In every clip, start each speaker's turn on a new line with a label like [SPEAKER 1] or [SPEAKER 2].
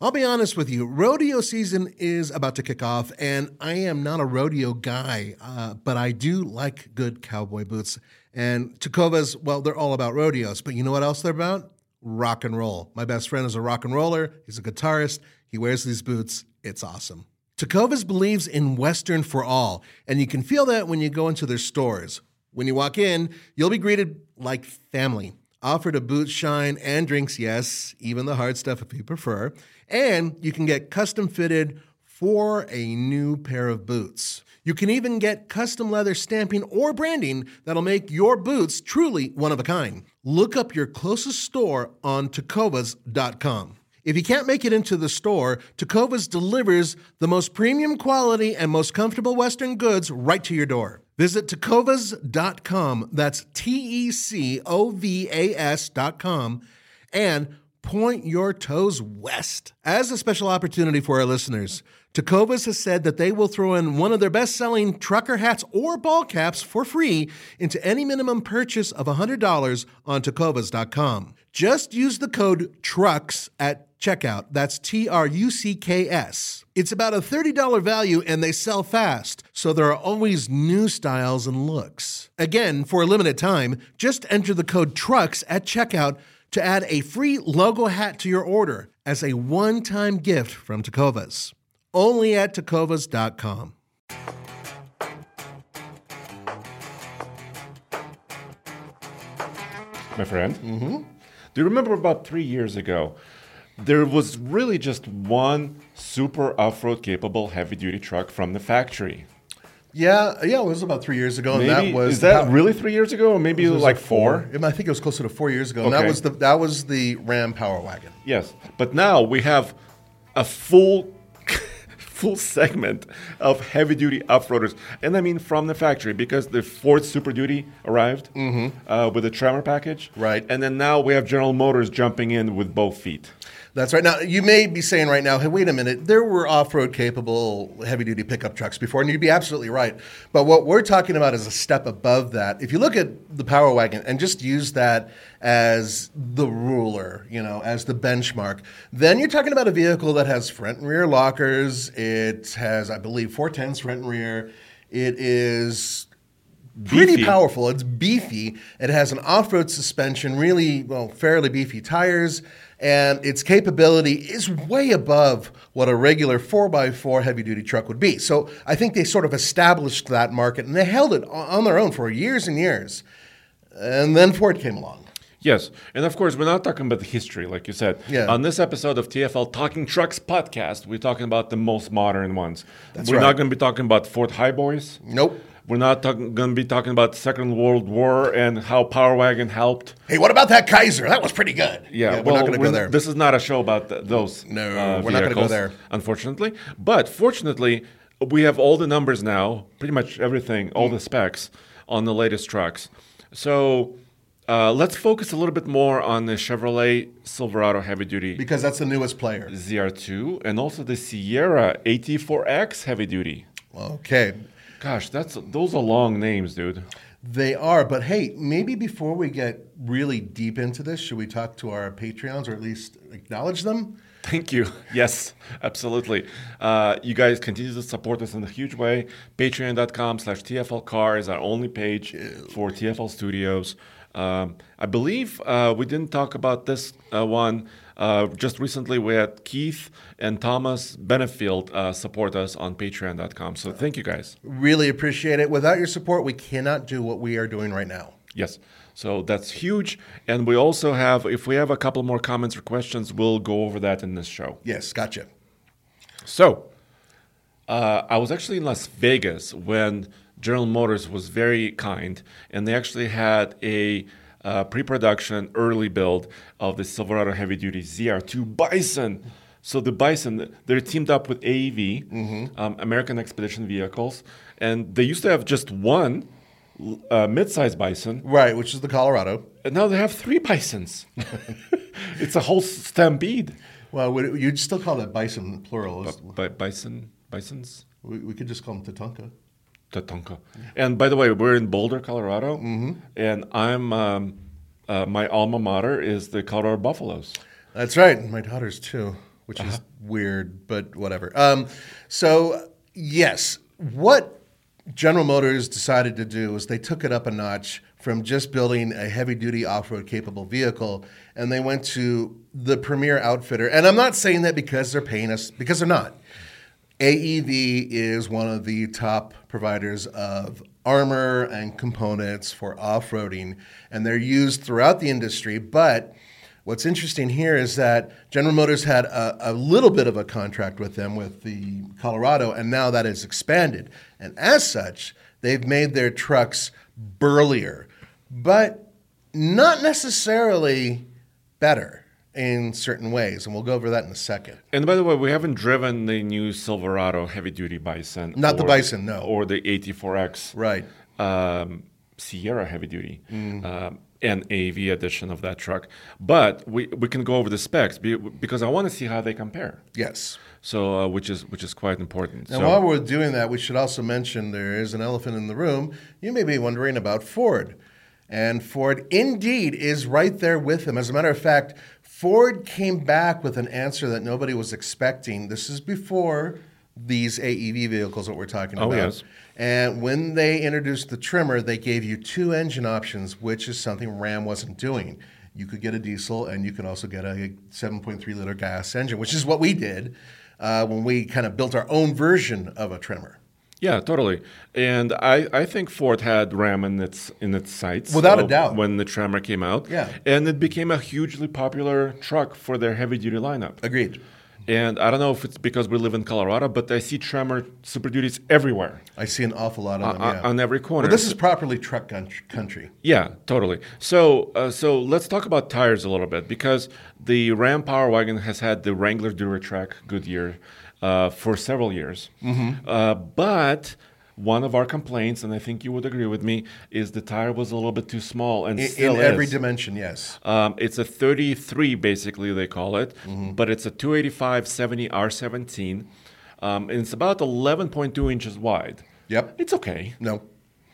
[SPEAKER 1] I'll be honest with you, rodeo season is about to kick off, and I am not a rodeo guy, uh, but I do like good cowboy boots. And Tecovas, well, they're all about rodeos, but you know what else they're about? Rock and roll. My best friend is a rock and roller, he's a guitarist, he wears these boots. It's awesome. Tecovas believes in Western for all, and you can feel that when you go into their stores. When you walk in, you'll be greeted like family. Offered a boot shine and drinks, yes, even the hard stuff if you prefer. And you can get custom fitted for a new pair of boots. You can even get custom leather stamping or branding that'll make your boots truly one of a kind. Look up your closest store on tecovas.com. If you can't make it into the store, Tecovas delivers the most premium quality and most comfortable Western goods right to your door. Visit tecovas.com, that's T E C O V A S.com, and point your toes west. As a special opportunity for our listeners, Tecovas has said that they will throw in one of their best selling trucker hats or ball caps for free into any minimum purchase of $100 on tecovas.com. Just use the code TRUCKS at checkout. That's T R U C K S. It's about a $30 value and they sell fast, so there are always new styles and looks. Again, for a limited time, just enter the code TRUCKS at checkout to add a free logo hat to your order as a one time gift from Tecovas. Only at tecovas.com.
[SPEAKER 2] my friend. Mm-hmm. Do you remember about three years ago? There was really just one super off-road capable heavy-duty truck from the factory.
[SPEAKER 1] Yeah, yeah, it was about three years ago, and that was
[SPEAKER 2] is that
[SPEAKER 1] Pow-
[SPEAKER 2] really three years ago, or maybe
[SPEAKER 1] it was
[SPEAKER 2] like four?
[SPEAKER 1] I think it was closer to four years ago. And that was the that was the Ram Power Wagon.
[SPEAKER 2] Yes, but now we have a full, full segment of heavy-duty off-roaders, and I mean from the factory because the Ford Super Duty arrived uh, with a Tremor package,
[SPEAKER 1] Right.
[SPEAKER 2] And then now we have General Motors jumping in with both feet.
[SPEAKER 1] That's right. Now you may be saying right now, "Hey, wait a minute! There were off-road capable heavy-duty pickup trucks before," and you'd be absolutely right. But what we're talking about is a step above that. If you look at the Power Wagon and just use that as the ruler, you know, as the benchmark, then you're talking about a vehicle that has front and rear lockers. It has, I believe, four tens front and rear. It is pretty
[SPEAKER 2] Beefy.
[SPEAKER 1] powerful. It's beefy. It has an off-road suspension, really well, fairly beefy tires, and its capability is way above what a regular 4x4 heavy-duty truck would be. So I think they sort of established that market, and they held it on on their own for years and years. And then Ford came along.
[SPEAKER 2] Yes, and of course, we're not talking about the history, like you said.
[SPEAKER 1] Yeah.
[SPEAKER 2] On this episode of TFL Talking Trucks podcast, we're talking about the most modern ones.
[SPEAKER 1] That's
[SPEAKER 2] we're
[SPEAKER 1] right.
[SPEAKER 2] not going to be talking about Ford Highboys.
[SPEAKER 1] Nope.
[SPEAKER 2] We're not talking, going to be talking about the Second World War and how Power Wagon helped.
[SPEAKER 1] Hey, what about that Kaiser? That was pretty good.
[SPEAKER 2] Yeah,
[SPEAKER 1] we're
[SPEAKER 2] well,
[SPEAKER 1] not going to go there.
[SPEAKER 2] This is not a show about th- those.
[SPEAKER 1] No,
[SPEAKER 2] uh,
[SPEAKER 1] we're not gonna go there.
[SPEAKER 2] unfortunately. But fortunately, we have all the numbers now, pretty much everything, all
[SPEAKER 1] Mm.
[SPEAKER 2] the specs on the latest trucks. So uh, let's focus a little bit more on the Chevrolet Silverado heavy duty
[SPEAKER 1] because that's the newest player.
[SPEAKER 2] ZR2 and also the Sierra AT4X heavy duty.
[SPEAKER 1] Okay.
[SPEAKER 2] Gosh, that's those are long names, dude.
[SPEAKER 1] They are, but hey, maybe before we get really deep into this, should we talk to our Patreons or at least acknowledge them?
[SPEAKER 2] Thank you. Yes, absolutely. Uh, you guys continue to support us in a huge way. Patreon.com slash TFL Car is our only page for TFL Studios. Um, I believe uh, we didn't talk about this uh, one. Uh, just recently, we had Keith and Thomas Benefield uh, support us on Patreon.com. So thank you guys.
[SPEAKER 1] Really appreciate it. Without your support, we cannot do what we are doing right now.
[SPEAKER 2] Yes. So that's huge. And we also have, if we have a couple more comments or questions, we'll go over that in this show.
[SPEAKER 1] Yes, gotcha.
[SPEAKER 2] So, uh, I was actually in Las Vegas when General Motors was very kind, and they actually had a uh, pre-production early build of the Silverado Heavy Duty ZR2 Bison. So the Bison, they're teamed up with AEV, um, American Expedition Vehicles, and they used to have just one uh, mid-sized Bison,
[SPEAKER 1] Right, which is the Colorado.
[SPEAKER 2] and now they have three Bisons. it's a whole stampede.
[SPEAKER 1] Well, would- you'd still call that bison plural. is-
[SPEAKER 2] Bi- bison, Bisons.
[SPEAKER 1] We, we could just call them Tatanka.
[SPEAKER 2] Tatanka. And by the way, we're in Boulder, Colorado, and I'm um, uh, my alma mater is the Colorado Buffaloes.
[SPEAKER 1] That's right. My daughters too. which is weird, but whatever. Um, so yes, what General Motors decided to do is they took it up a notch from just building a heavy duty off road capable vehicle and they went to the premier outfitter. And I'm not saying that because they're paying us, because they're not. AEV is one of the top providers of armor and components for off roading, and they're used throughout the industry. But what's interesting here is that General Motors had a, a little bit of a contract with them with the Colorado, and now that has expanded. And as such, they've made their trucks burlier, but not necessarily better in certain ways, and we'll go over that in a second.
[SPEAKER 2] And by the way, we haven't driven the new Silverado heavy duty Bison.
[SPEAKER 1] Not the Bison, no.
[SPEAKER 2] Or the AT4X.
[SPEAKER 1] Right.
[SPEAKER 2] Um, Sierra heavy duty. Um, and AV edition of that truck. But we, we can go over the specs be- because I want to see how they compare.
[SPEAKER 1] Yes.
[SPEAKER 2] So, uh, which is which is quite important.
[SPEAKER 1] Now,
[SPEAKER 2] so,
[SPEAKER 1] while we're doing that, we should also mention there is an elephant in the room. You may be wondering about Ford. And Ford indeed is right there with them. As a matter of fact, Ford came back with an answer that nobody was expecting. This is before these AEV vehicles that we're talking
[SPEAKER 2] Oh,
[SPEAKER 1] about.
[SPEAKER 2] yes.
[SPEAKER 1] And when they introduced the Tremor, they gave you two engine options, which is something Ram wasn't doing. You could get a diesel, and you could also get a 7.3 liter gas engine, which is what we did uh, when we kind of built our own version of a Tremor.
[SPEAKER 2] Yeah, totally. And I, I think Ford had Ram in its in its sights
[SPEAKER 1] Without a
[SPEAKER 2] uh,
[SPEAKER 1] doubt.
[SPEAKER 2] when the Tremor came out.
[SPEAKER 1] Yeah.
[SPEAKER 2] and it became a hugely popular truck for their heavy duty lineup.
[SPEAKER 1] Agreed.
[SPEAKER 2] And I don't know if it's because we live in Colorado, but I see Tremor Super Duties everywhere
[SPEAKER 1] I see an awful lot of them.
[SPEAKER 2] on,
[SPEAKER 1] yeah.
[SPEAKER 2] on every corner.
[SPEAKER 1] well, this is properly truck country.
[SPEAKER 2] Yeah, totally. So, uh, so let's talk about tires a little bit because the Ram Power Wagon has had the Wrangler DuraTrac Goodyear uh, for several years.
[SPEAKER 1] Mm-hmm.
[SPEAKER 2] Uh, but one of our complaints, and I think you would agree with me, is the tire was a little bit too small and
[SPEAKER 1] In,
[SPEAKER 2] still
[SPEAKER 1] in every
[SPEAKER 2] is.
[SPEAKER 1] dimension, yes.
[SPEAKER 2] Um, it's a 33, basically, they call it,
[SPEAKER 1] Mm-hmm.
[SPEAKER 2] but it's a 285 70 R17. Um, and it's about 11.2 inches wide.
[SPEAKER 1] Yep.
[SPEAKER 2] It's okay.
[SPEAKER 1] No,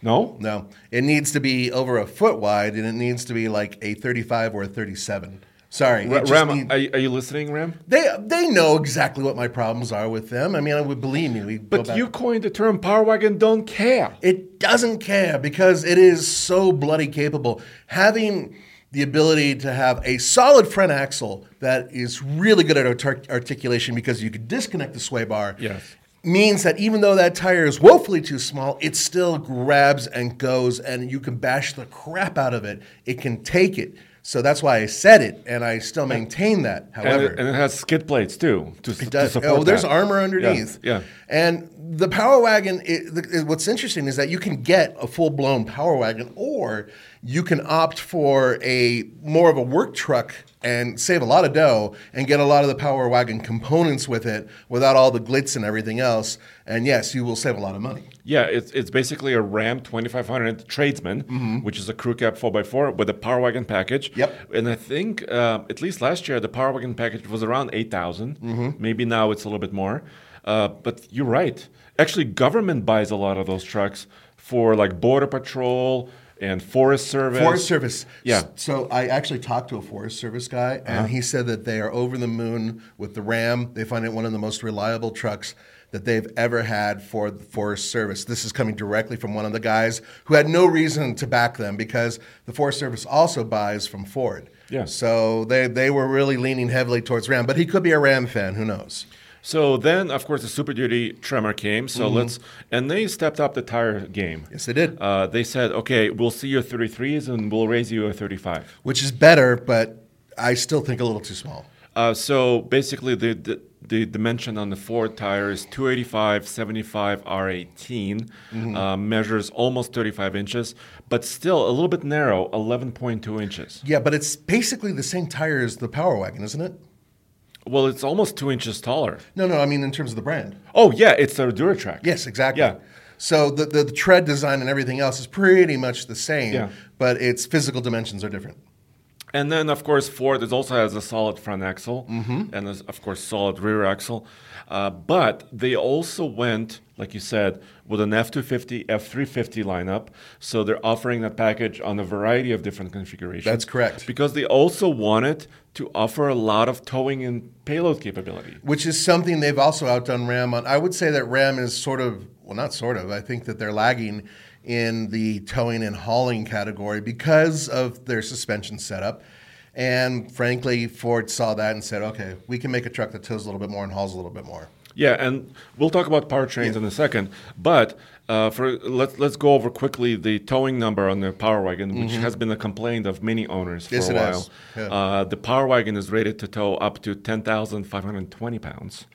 [SPEAKER 2] No?
[SPEAKER 1] no. It needs to be over a foot wide, and it needs to be like a 35 or a 37. Sorry.
[SPEAKER 2] Ram,
[SPEAKER 1] need-
[SPEAKER 2] are, you- are you listening, Ram?
[SPEAKER 1] they, they know exactly what my problems are with them. I mean, I would believe me. We
[SPEAKER 2] But you coined the term Power Wagon don't care.
[SPEAKER 1] It doesn't care because it is so bloody capable. Having the ability to have a solid front axle that is really good at artic- articulation because you can disconnect the sway bar
[SPEAKER 2] Yes.
[SPEAKER 1] means that even though that tire is woefully too small, it still grabs and goes, and you can bash the crap out of it. It can take it. So that's why I said it, and I still maintain that.
[SPEAKER 2] And
[SPEAKER 1] However,
[SPEAKER 2] it, and it has skid plates too to,
[SPEAKER 1] it
[SPEAKER 2] to
[SPEAKER 1] does.
[SPEAKER 2] support
[SPEAKER 1] Oh, there's
[SPEAKER 2] that.
[SPEAKER 1] armor underneath.
[SPEAKER 2] Yeah.
[SPEAKER 1] And the Power Wagon, it, the, what's interesting is that you can get a full blown Power Wagon, or you can opt for a more of a work truck and save a lot of dough and get a lot of the Power Wagon components with it without all the glitz and everything else. And yes, you will save a lot of money.
[SPEAKER 2] Yeah, it's, it's basically a Ram 2500 Tradesman, which is a crew cab 4x4 with a Power Wagon package.
[SPEAKER 1] Mm-hmm. Yep.
[SPEAKER 2] And I think, uh, at least last year, the Power Wagon package was around 8000
[SPEAKER 1] Mm-hmm.
[SPEAKER 2] Maybe now it's a little bit more. Uh, but you're right. Actually, government buys a lot of those trucks for like Border Patrol and Forest Service.
[SPEAKER 1] Forest Service.
[SPEAKER 2] Yeah. Uh-huh.
[SPEAKER 1] So I actually talked to a Forest Service guy, and he said that they are over the moon with the Ram. They find it one of the most reliable trucks that they've ever had for the Forest Service. This is coming directly from one of the guys who had no reason to back them because the Forest Service also buys from Ford.
[SPEAKER 2] Yeah.
[SPEAKER 1] So they, they were really leaning heavily towards Ram, but he could be a Ram fan. Who knows?
[SPEAKER 2] So then, of course, the Super Duty Tremor came. So let's, and they stepped up the tire game.
[SPEAKER 1] Yes, they did.
[SPEAKER 2] Uh, they said, okay, we'll see your 33s and we'll raise you a 35.
[SPEAKER 1] Which is better, but I still think a little too small.
[SPEAKER 2] Uh, so basically, the, the the dimension on the Ford tire is 285 75 R18, uh, measures almost 35 inches, but still a little bit narrow, 11.2 inches.
[SPEAKER 1] Yeah, but it's basically the same tire as the Power Wagon, isn't it?
[SPEAKER 2] Well, it's almost two inches taller.
[SPEAKER 1] No, no, I mean in terms of the brand.
[SPEAKER 2] Oh yeah, it's a DuraTrac.
[SPEAKER 1] Yes, exactly.
[SPEAKER 2] Yeah.
[SPEAKER 1] So the, the, the tread design and everything else is pretty much the same,
[SPEAKER 2] Yeah.
[SPEAKER 1] but its physical dimensions are different.
[SPEAKER 2] And then, of course, Ford is also has a solid front axle
[SPEAKER 1] Mm-hmm.
[SPEAKER 2] and, of course, solid rear axle. Uh, but they also went, like you said, with an F250, F350 lineup. So they're offering that package on a variety of different configurations.
[SPEAKER 1] That's correct.
[SPEAKER 2] Because they also wanted to offer a lot of towing and payload capability.
[SPEAKER 1] which is something they've also outdone Ram on. I would say that Ram is sort of, well, not sort of, I think that they're lagging in the towing and hauling category because of their suspension setup. And frankly, Ford saw that and said, okay, we can make a truck that tows a little bit more and hauls a little bit more.
[SPEAKER 2] Yeah, and we'll talk about powertrains in a second. But uh, for let's let's go over quickly the towing number on the Power Wagon, which has been a complaint of many owners for
[SPEAKER 1] Mm-hmm. Yes,
[SPEAKER 2] a while.
[SPEAKER 1] Yeah.
[SPEAKER 2] Uh, the Power Wagon is rated to tow up to ten thousand five hundred twenty pounds.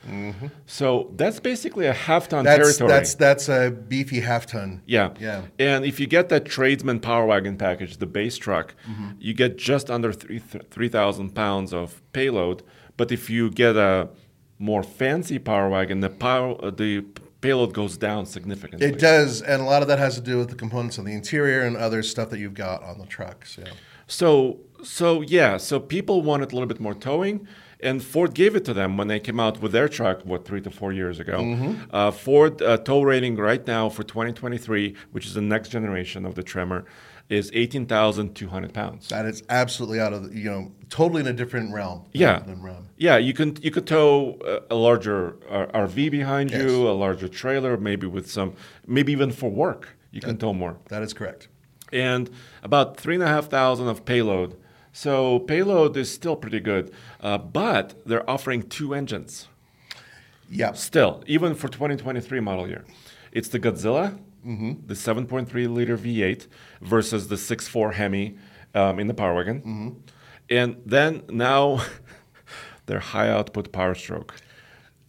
[SPEAKER 2] So that's basically a half-ton
[SPEAKER 1] Mm-hmm. That's
[SPEAKER 2] territory.
[SPEAKER 1] that's that's a beefy half ton.
[SPEAKER 2] Yeah.
[SPEAKER 1] Yeah.
[SPEAKER 2] And if you get that tradesman power wagon package, the base truck,
[SPEAKER 1] Mm-hmm.
[SPEAKER 2] you get just under three three thousand pounds of payload. But if you get a more fancy power wagon, the power uh, the payload goes down significantly.
[SPEAKER 1] It does, and a lot of that has to do with the components of the interior and other stuff that you've got on the trucks. So.
[SPEAKER 2] So so yeah, so people wanted a little bit more towing, and Ford gave it to them when they came out with their truck, what three to four years ago. Uh, Ford uh, tow rating right now for 2023, which is the next generation of the Tremor, is 18,200 pounds.
[SPEAKER 1] That is absolutely out of the, you know totally in a different realm.
[SPEAKER 2] Yeah.
[SPEAKER 1] than Ram.
[SPEAKER 2] Yeah, you can you could tow a, a larger uh, RV behind
[SPEAKER 1] Yes.
[SPEAKER 2] you, a larger trailer, maybe with some, maybe even for work, you can tow more.
[SPEAKER 1] That is correct.
[SPEAKER 2] and about three and a half thousand of payload. So payload is still pretty good, uh, but they're offering two engines
[SPEAKER 1] Yeah,
[SPEAKER 2] still, even for 2023 model year. It's the Godzilla, the 7.3 liter V8 versus the 6.4 Hemi um, in the Power Wagon, and then now their high output Power Stroke.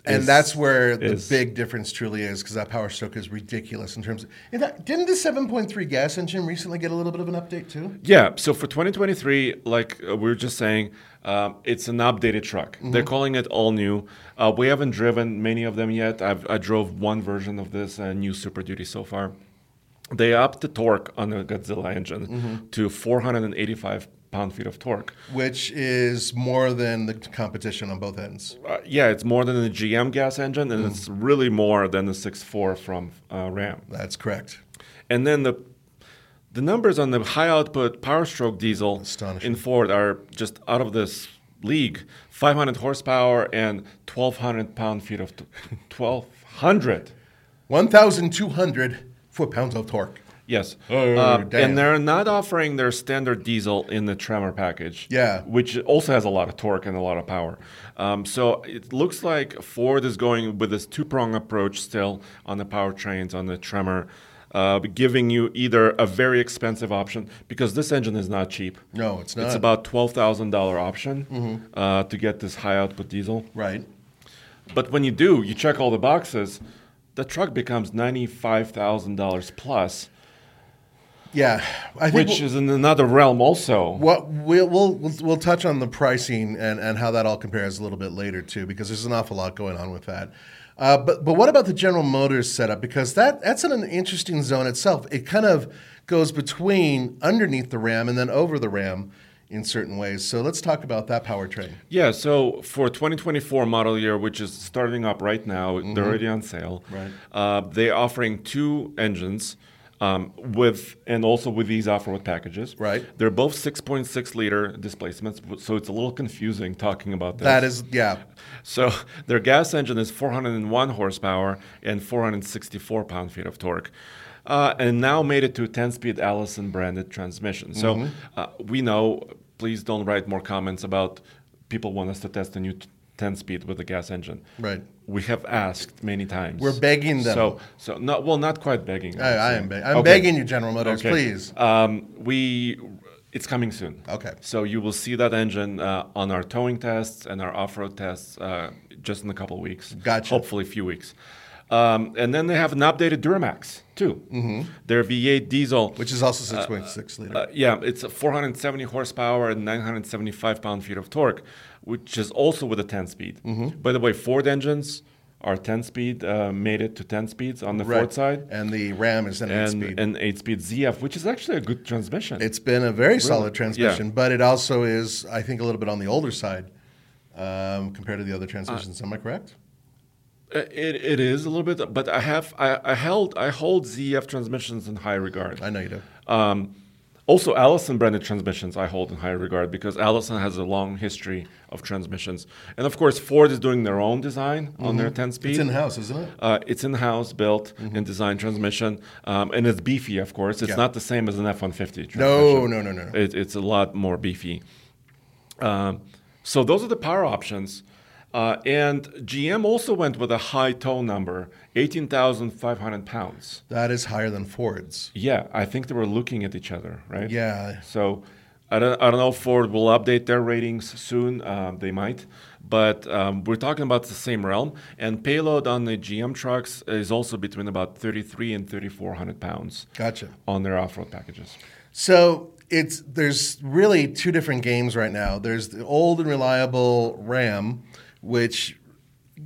[SPEAKER 1] and
[SPEAKER 2] is-
[SPEAKER 1] that's where the
[SPEAKER 2] is-
[SPEAKER 1] big difference truly is because that Power Stroke is ridiculous in terms of. In fact, didn't the 7.3 gas engine recently get a little bit of an update too?
[SPEAKER 2] Yeah, so for 2023, like uh, we were just saying, um, it's an updated truck. They're calling it all new. Uh, we haven't driven many of them yet. I've, I drove one version of this uh, new Super Duty so far. They upped the torque on the Godzilla engine to 485 pound feet of torque.
[SPEAKER 1] Which is more than the competition on both ends.
[SPEAKER 2] Uh, yeah, it's more than the GM gas engine, and it's really more than the 6.4 from uh, Ram.
[SPEAKER 1] That's correct.
[SPEAKER 2] And then the the numbers on the high output Power Stroke diesel in Ford are just out of this league. 500 horsepower and 1,200 pound feet of t- 1,200.
[SPEAKER 1] 1,200 foot pounds of torque.
[SPEAKER 2] Yes.
[SPEAKER 1] Oh,
[SPEAKER 2] Uh,
[SPEAKER 1] damn.
[SPEAKER 2] and they're not offering their standard diesel in the Tremor package.
[SPEAKER 1] Yeah.
[SPEAKER 2] Which also has a lot of torque and a lot of power. Um, so it looks like Ford is going with this two prong approach still on the powertrains, on the Tremor, uh, giving you either a very expensive option, because this engine is not cheap.
[SPEAKER 1] No, it's not.
[SPEAKER 2] It's about $12,000 option uh, to get this high output diesel.
[SPEAKER 1] right.
[SPEAKER 2] But when you do, you check all the boxes, the truck becomes $95,000 plus
[SPEAKER 1] Yeah, I think
[SPEAKER 2] which is in another realm also.
[SPEAKER 1] What we'll, we'll we'll we'll touch on the pricing and, and how that all compares a little bit later too, because there's an awful lot going on with that. Uh, but but what about the General Motors setup? Because that that's in an interesting zone itself. It kind of goes between underneath the Ram and then over the Ram in certain ways. So let's talk about that powertrain.
[SPEAKER 2] Yeah, so for 2024 model year, which is starting up right now, they're already on sale.
[SPEAKER 1] Right.
[SPEAKER 2] Uh, they're offering two engines um, with, and also with these off-road packages.
[SPEAKER 1] Right.
[SPEAKER 2] They're both 6.6 liter displacements, so it's a little confusing talking about this.
[SPEAKER 1] That is yeah,
[SPEAKER 2] So their gas engine is 401 horsepower and 464 pound feet of torque. Uh, and now made it to a 10-speed Allison branded transmission. So uh, we know. Please don't write more comments about people want us to test a new 10-speed with a gas engine.
[SPEAKER 1] right.
[SPEAKER 2] We have asked many times.
[SPEAKER 1] We're begging them.
[SPEAKER 2] So, so not well, not quite begging.
[SPEAKER 1] I, I am be- I'm
[SPEAKER 2] Okay.
[SPEAKER 1] begging you, General Motors,
[SPEAKER 2] Okay.
[SPEAKER 1] please.
[SPEAKER 2] Um, we, it's coming soon.
[SPEAKER 1] Okay.
[SPEAKER 2] So you will see that engine uh, on our towing tests and our off-road tests uh, just in a couple of weeks.
[SPEAKER 1] Gotcha.
[SPEAKER 2] Hopefully, a few weeks. Um, and then they have an updated Duramax too. Mm-hmm. Their V8 diesel,
[SPEAKER 1] Which is also 6.6 liter.
[SPEAKER 2] uh, yeah, it's a 470 horsepower and 975 pound feet of torque, which is also with a 10 speed.
[SPEAKER 1] Mm-hmm.
[SPEAKER 2] By the way, Ford engines are 10 speed uh, made it to 10 speeds on the
[SPEAKER 1] Right.
[SPEAKER 2] Ford side.
[SPEAKER 1] And the Ram is an eight
[SPEAKER 2] And
[SPEAKER 1] speed.
[SPEAKER 2] an 8 speed ZF, which is actually a good transmission.
[SPEAKER 1] It's been a very solid
[SPEAKER 2] yeah.
[SPEAKER 1] transmission, but it also is, I think, a little bit on the older side um, compared to the other transmissions. Am I correct?
[SPEAKER 2] Uh, It, it is a little bit, but I have I, I held I hold ZF transmissions in high regard.
[SPEAKER 1] I know you do.
[SPEAKER 2] Um, also, Allison branded transmissions I hold in high regard because Allison has a long history of transmissions, and of course Ford is doing their own design on their 10 speed.
[SPEAKER 1] Mm-hmm. It's in house, isn't it?
[SPEAKER 2] Uh, it's in-house built and designed transmission, um, and it's beefy. Of course, it's
[SPEAKER 1] Yeah.
[SPEAKER 2] not the same as an F-150.
[SPEAKER 1] No, no, no, no. no.
[SPEAKER 2] It, it's a lot more beefy. Um, so those are the power options. Uh, and GM also went with a high tow number, 18,500 pounds.
[SPEAKER 1] That is higher than Ford's.
[SPEAKER 2] Yeah, I think they were looking at each other, right?
[SPEAKER 1] Yeah.
[SPEAKER 2] So I don't, I don't know if Ford will update their ratings soon. Um, they might. But um, we're talking about the same realm. And payload on the GM trucks is also between about 33 and 3,400 pounds
[SPEAKER 1] Gotcha.
[SPEAKER 2] on their off road packages.
[SPEAKER 1] So it's there's really two different games right now. There's the old and reliable Ram, which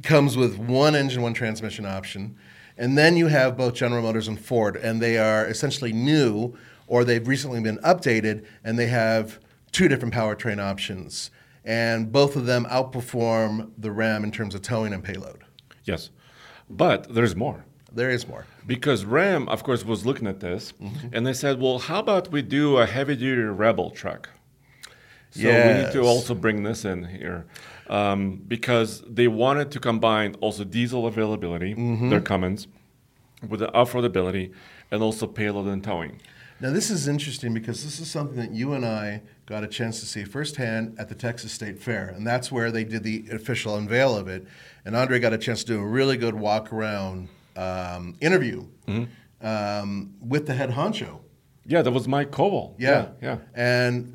[SPEAKER 1] comes with one engine, one transmission option, and then you have both General Motors and Ford, and they are essentially new or they've recently been updated, and they have two different powertrain options, and both of them outperform the Ram in terms of towing and payload.
[SPEAKER 2] Yes. But there's more.
[SPEAKER 1] There is more.
[SPEAKER 2] Because Ram, of course, was looking at this
[SPEAKER 1] Mm-hmm.
[SPEAKER 2] and they said, well, how about we do a heavy duty Rebel truck? So we need to also bring this in here um, because they wanted to combine also diesel availability,
[SPEAKER 1] Mm-hmm.
[SPEAKER 2] their Cummins, with the off roadability and also payload and towing.
[SPEAKER 1] Now, this is interesting because this is something that you and I got a chance to see firsthand at the Texas State Fair. And that's where they did the official unveil of it. And Andre got a chance to do a really good walk around um, interview um, with the head honcho.
[SPEAKER 2] Yeah, that was Mike Koval.
[SPEAKER 1] Yeah.
[SPEAKER 2] yeah.
[SPEAKER 1] And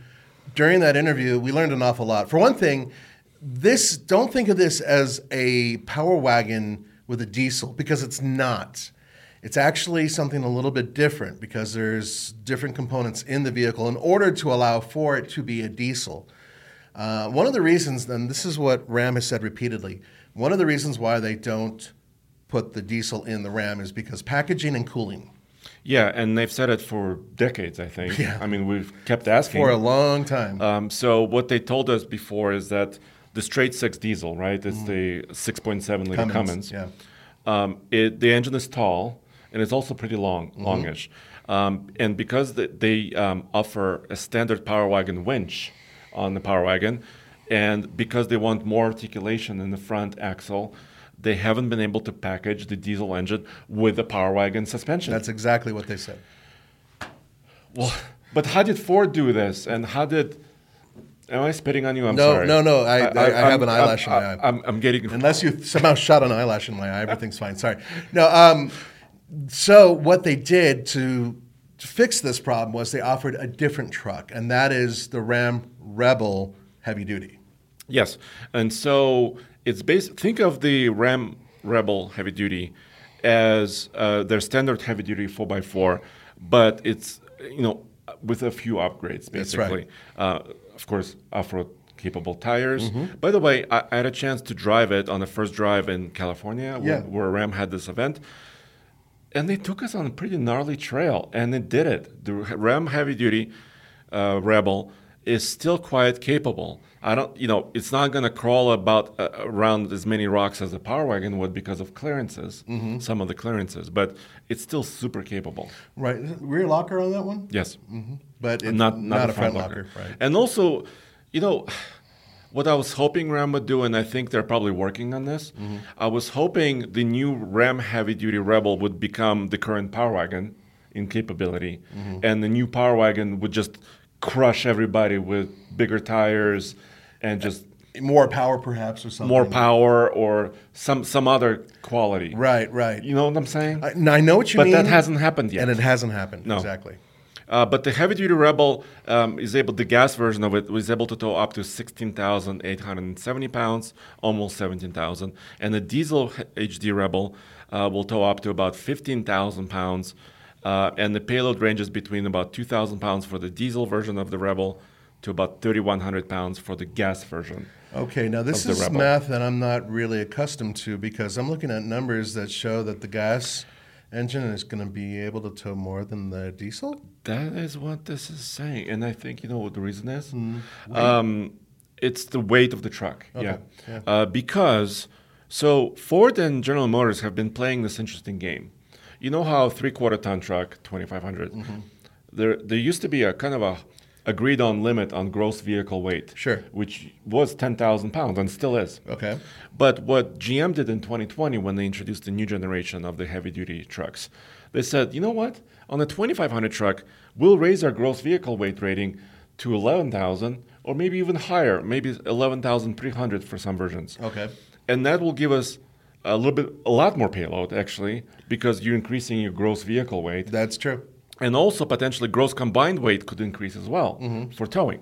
[SPEAKER 1] during that interview, we learned an awful lot. For one thing, this don't think of this as a power wagon with a diesel because it's not. It's actually something a little bit different because there's different components in the vehicle in order to allow for it to be a diesel. Uh, one of the reasons, and this is what Ram has said repeatedly, one of the reasons why they don't put the diesel in the Ram is because packaging and cooling
[SPEAKER 2] Yeah, and they've said it for decades, I think.
[SPEAKER 1] Yeah.
[SPEAKER 2] I mean, we've kept asking.
[SPEAKER 1] for a long time.
[SPEAKER 2] Um, so what they told us before is that the straight six diesel, right? It's the 6.7 liter Cummins.
[SPEAKER 1] Mm. Yeah.
[SPEAKER 2] Um, it, the engine is tall and it's also pretty long,
[SPEAKER 1] Mm-hmm.
[SPEAKER 2] longish. Um, and because the, they um, offer a standard Power Wagon winch on the Power Wagon, and because they want more articulation in the front axle, they haven't been able to package the diesel engine with the Power Wagon suspension.
[SPEAKER 1] That's exactly what they said.
[SPEAKER 2] well, but how did Ford do this? And how did? Am I spitting on you? I'm
[SPEAKER 1] No,
[SPEAKER 2] sorry.
[SPEAKER 1] no, no, I- I- I have
[SPEAKER 2] I'm-
[SPEAKER 1] an eyelash in
[SPEAKER 2] I'm,
[SPEAKER 1] my eye.
[SPEAKER 2] I'm, I'm getting.
[SPEAKER 1] Unless you somehow shot an eyelash in my eye, everything's fine. Sorry. No. Um, so what they did to, to fix this problem was they offered a different truck, and that is the Ram Rebel Heavy Duty.
[SPEAKER 2] Yes, and so it's based. Think of the Ram Rebel heavy duty as uh, their standard heavy duty four x four, but it's you know with a few upgrades
[SPEAKER 1] That's right.
[SPEAKER 2] basically. Uh, of course, off road capable tires. By the way, I, I had a chance to drive it on the first drive in California,
[SPEAKER 1] Yeah.
[SPEAKER 2] where, where Ram had this event. And they took us on a pretty gnarly trail, and it did it. The Ram Heavy Duty uh, Rebel is still quite capable. I don't, you know, it's not going to crawl about uh, around as many rocks as the Power Wagon would because of clearances,
[SPEAKER 1] Mm-hmm.
[SPEAKER 2] some of the clearances, but it's still super capable.
[SPEAKER 1] Right. Rear locker on that one,
[SPEAKER 2] Yes,
[SPEAKER 1] but it's
[SPEAKER 2] not not,
[SPEAKER 1] a front locker. Right.
[SPEAKER 2] And also, you know, what I was hoping Ram would do, and I think they're probably working on this.
[SPEAKER 1] Mm-hmm.
[SPEAKER 2] I was hoping the new Ram Heavy Duty Rebel would become the current Power Wagon in capability,
[SPEAKER 1] Mm-hmm.
[SPEAKER 2] and the new Power Wagon would just crush everybody with bigger tires and just
[SPEAKER 1] More power, perhaps, or something.
[SPEAKER 2] more power or some some other quality.
[SPEAKER 1] Right. Right.
[SPEAKER 2] You know what I'm saying?
[SPEAKER 1] I, I know what you
[SPEAKER 2] but
[SPEAKER 1] mean.
[SPEAKER 2] But that hasn't happened yet.
[SPEAKER 1] and it hasn't happened.
[SPEAKER 2] No.
[SPEAKER 1] Exactly.
[SPEAKER 2] Uh, but the heavy duty Rebel um, is able, the gas version of it was able to tow up to 16,870 pounds, almost 17,000. And the diesel HD Rebel uh, will tow up to about 15,000 pounds. Uh, and the payload ranges between about 2,000 pounds for the diesel version of the Rebel to about 3,100 pounds for the gas version.
[SPEAKER 1] Okay, now this is
[SPEAKER 2] Rebel.
[SPEAKER 1] math that I'm not really accustomed to because I'm looking at numbers that show that the gas engine is going to be able to tow more than the diesel.
[SPEAKER 2] That is what this is saying, and I think you know what the reason is.
[SPEAKER 1] Mm,
[SPEAKER 2] Um, it's the weight of the truck.
[SPEAKER 1] Okay,
[SPEAKER 2] Yeah,
[SPEAKER 1] yeah.
[SPEAKER 2] Uh, because so Ford and General Motors have been playing this interesting game. You know how three quarter ton truck, 2,500.
[SPEAKER 1] Mm-hmm.
[SPEAKER 2] There, there used to be a kind of a agreed on limit on gross vehicle weight.
[SPEAKER 1] Sure.
[SPEAKER 2] Which was 10,000 pounds and still is.
[SPEAKER 1] Okay.
[SPEAKER 2] But what GM did in 2020 when they introduced the new generation of the heavy duty trucks, they said, you know what? On the 2500 truck, we'll raise our gross vehicle weight rating to 11,000 or maybe even higher, maybe 11,300 for some versions.
[SPEAKER 1] Okay.
[SPEAKER 2] And that will give us a little bit, a lot more payload actually, because you're increasing your gross vehicle weight.
[SPEAKER 1] That's true.
[SPEAKER 2] And also potentially gross combined weight could increase as well for towing.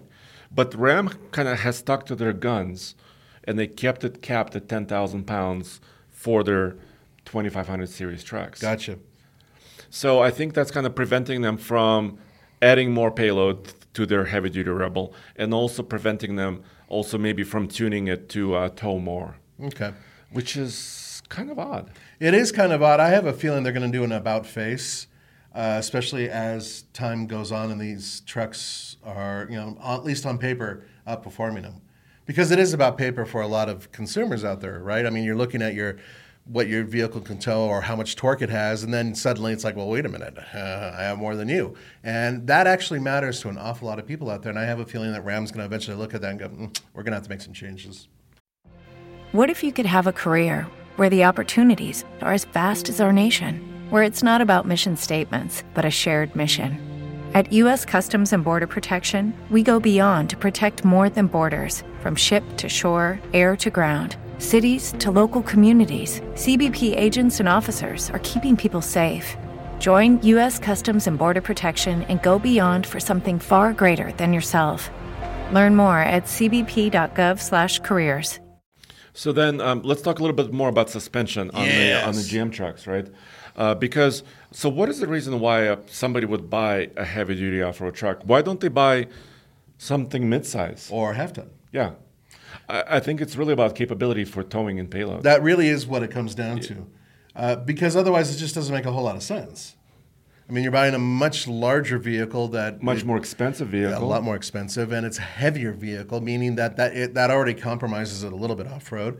[SPEAKER 2] But Ram kind of has stuck to their guns and they kept it capped at 10,000 pounds for their 2500 series trucks.
[SPEAKER 1] Gotcha.
[SPEAKER 2] So I think that's kind of preventing them from adding more payload to their heavy duty Rebel and also preventing them also maybe from tuning it to uh, tow more,
[SPEAKER 1] Okay.
[SPEAKER 2] which is kind of odd.
[SPEAKER 1] It is kind of odd. I have a feeling they're going to do an about face, uh, especially as time goes on and these trucks are, you know, at least on paper, outperforming them. Because it is about paper for a lot of consumers out there, right? I mean, you're looking at your what your vehicle can tow or how much torque it has, and then suddenly it's like, well, wait a minute, uh, I have more than you, and that actually matters to an awful lot of people out there. And I have a feeling that Ram's going to eventually look at that and go, mm, we're going to have to make some changes.
[SPEAKER 3] What if you could have a career where the opportunities are as vast as our nation, where it's not about mission statements, but a shared mission? At U.S. Customs and Border Protection, we go beyond to protect more than borders from ship to shore, air to ground, cities to local communities. CBP agents and officers are keeping people safe. Join U.S. Customs and Border Protection and go beyond for something far greater than yourself. Learn more at cbp.gov/careers.
[SPEAKER 2] So then um, let's talk a little bit more about suspension on the on the GM trucks, right? Uh, because so what is the reason why uh, somebody would buy a heavy duty off road truck? Why don't they buy something midsize?
[SPEAKER 1] Or half ton.
[SPEAKER 2] Yeah, I, I think it's really about capability for towing and payload.
[SPEAKER 1] That really is what it comes down to. Uh, because otherwise, it just doesn't make a whole lot of sense. I mean, you're buying a much larger vehicle that
[SPEAKER 2] Much
[SPEAKER 1] it-
[SPEAKER 2] more expensive vehicle.
[SPEAKER 1] a lot more expensive, and it's a heavier vehicle, meaning that that it, that already compromises it a little bit off road.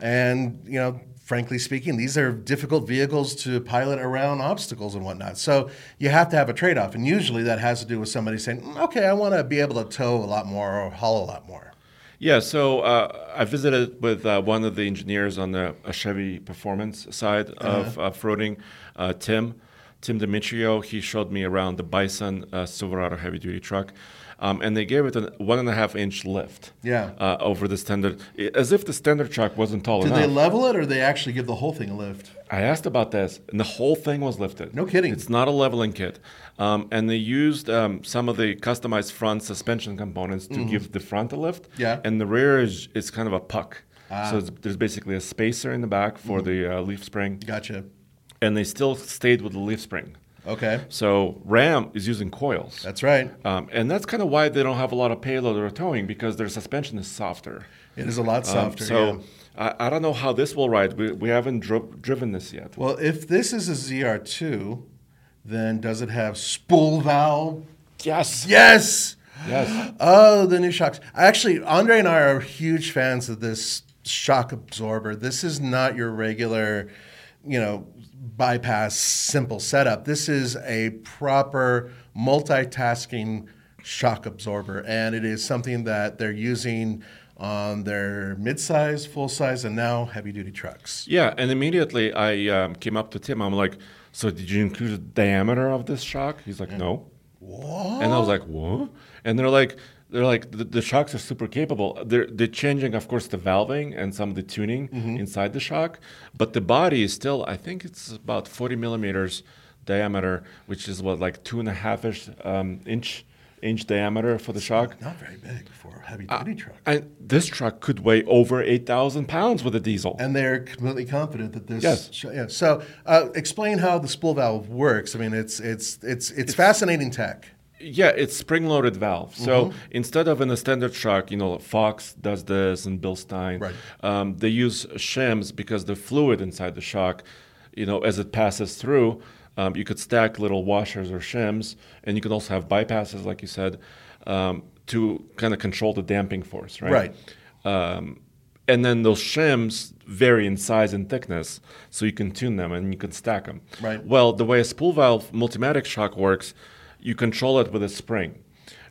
[SPEAKER 1] And you know, frankly speaking, these are difficult vehicles to pilot around obstacles and whatnot. So you have to have a trade off, and usually that has to do with somebody saying, "Mm, "Okay, I want to be able to tow a lot more or haul a lot more."
[SPEAKER 2] Yeah, so uh, I visited with uh, one of the engineers on the Chevy performance side of off-roading, uh, Tim, Tim Demetrio. He showed me around the Bison uh, Silverado heavy-duty truck, um, and they gave it a one and a half inch lift.
[SPEAKER 1] Yeah.
[SPEAKER 2] Uh, over the standard, as if the standard truck wasn't tall
[SPEAKER 1] Did
[SPEAKER 2] enough.
[SPEAKER 1] they level it, or they actually give the whole thing a lift?
[SPEAKER 2] I asked about this, and the whole thing was lifted.
[SPEAKER 1] No kidding.
[SPEAKER 2] It's not a leveling kit. Um, and they used um, some of the customized front suspension components to give the front a lift.
[SPEAKER 1] Mm-hmm. Yeah. Ah.
[SPEAKER 2] And the rear is, is kind of a puck. Ah. So it's, there's basically a spacer in the back for
[SPEAKER 1] Mm-hmm.
[SPEAKER 2] the uh, leaf spring.
[SPEAKER 1] Gotcha.
[SPEAKER 2] And they still stayed with the leaf spring.
[SPEAKER 1] Okay,
[SPEAKER 2] So Ram is using coils.
[SPEAKER 1] that's right.
[SPEAKER 2] um, and that's kind of why they don't have a lot of payload or towing because their suspension is softer.
[SPEAKER 1] It is a lot
[SPEAKER 2] Um,
[SPEAKER 1] softer.
[SPEAKER 2] so
[SPEAKER 1] yeah.
[SPEAKER 2] I, I don't know how this will ride. We, we haven't dro- driven this yet.
[SPEAKER 1] Well, if this is a ZR2, then does it have spool valve?
[SPEAKER 2] Yes.
[SPEAKER 1] Yes.
[SPEAKER 2] Yes.
[SPEAKER 1] Oh, the new shocks. Actually, Andre and I are huge fans of this shock absorber. This is not your regular, you know, bypass simple setup. This is a proper multitasking shock absorber, and it is something that they're using on their midsize, full size, and now heavy duty trucks.
[SPEAKER 2] Yeah, and immediately I um, came up to Tim. I'm like, "So did you include the diameter of this shock?" He's like, "No."
[SPEAKER 1] What?
[SPEAKER 2] And I was like, "What?" And they're like, "They're like the, the shocks are super capable. They're they're changing, of course, the valving and some of the tuning inside the shock, but the body is still. I think it's about 40 millimeters diameter, which is what like two and a half ish um, inch inch diameter for the shock.
[SPEAKER 1] Not very big for a heavy duty truck.
[SPEAKER 2] And this truck could weigh over 8,000 pounds with a diesel.
[SPEAKER 1] And they're completely confident that this.
[SPEAKER 2] Yes.
[SPEAKER 1] sh- yeah. So, uh, explain how the spool valve works. I mean, it's it's it's it's fascinating tech.
[SPEAKER 2] Yeah, it's spring-loaded valve. So instead of in a standard truck, you know, Fox does this and Bilstein.
[SPEAKER 1] Right.
[SPEAKER 2] Um, they use shims because the fluid inside the shock, you know, as it passes through, um, you could stack little washers or shims, and you could also have bypasses, like you said, um, to kind of control the damping force, right?
[SPEAKER 1] Right.
[SPEAKER 2] Um, and then those shims vary in size and thickness, so you can tune them and you can stack them.
[SPEAKER 1] Right.
[SPEAKER 2] Well, the way a spool valve multimatic shock works, you control it with a spring.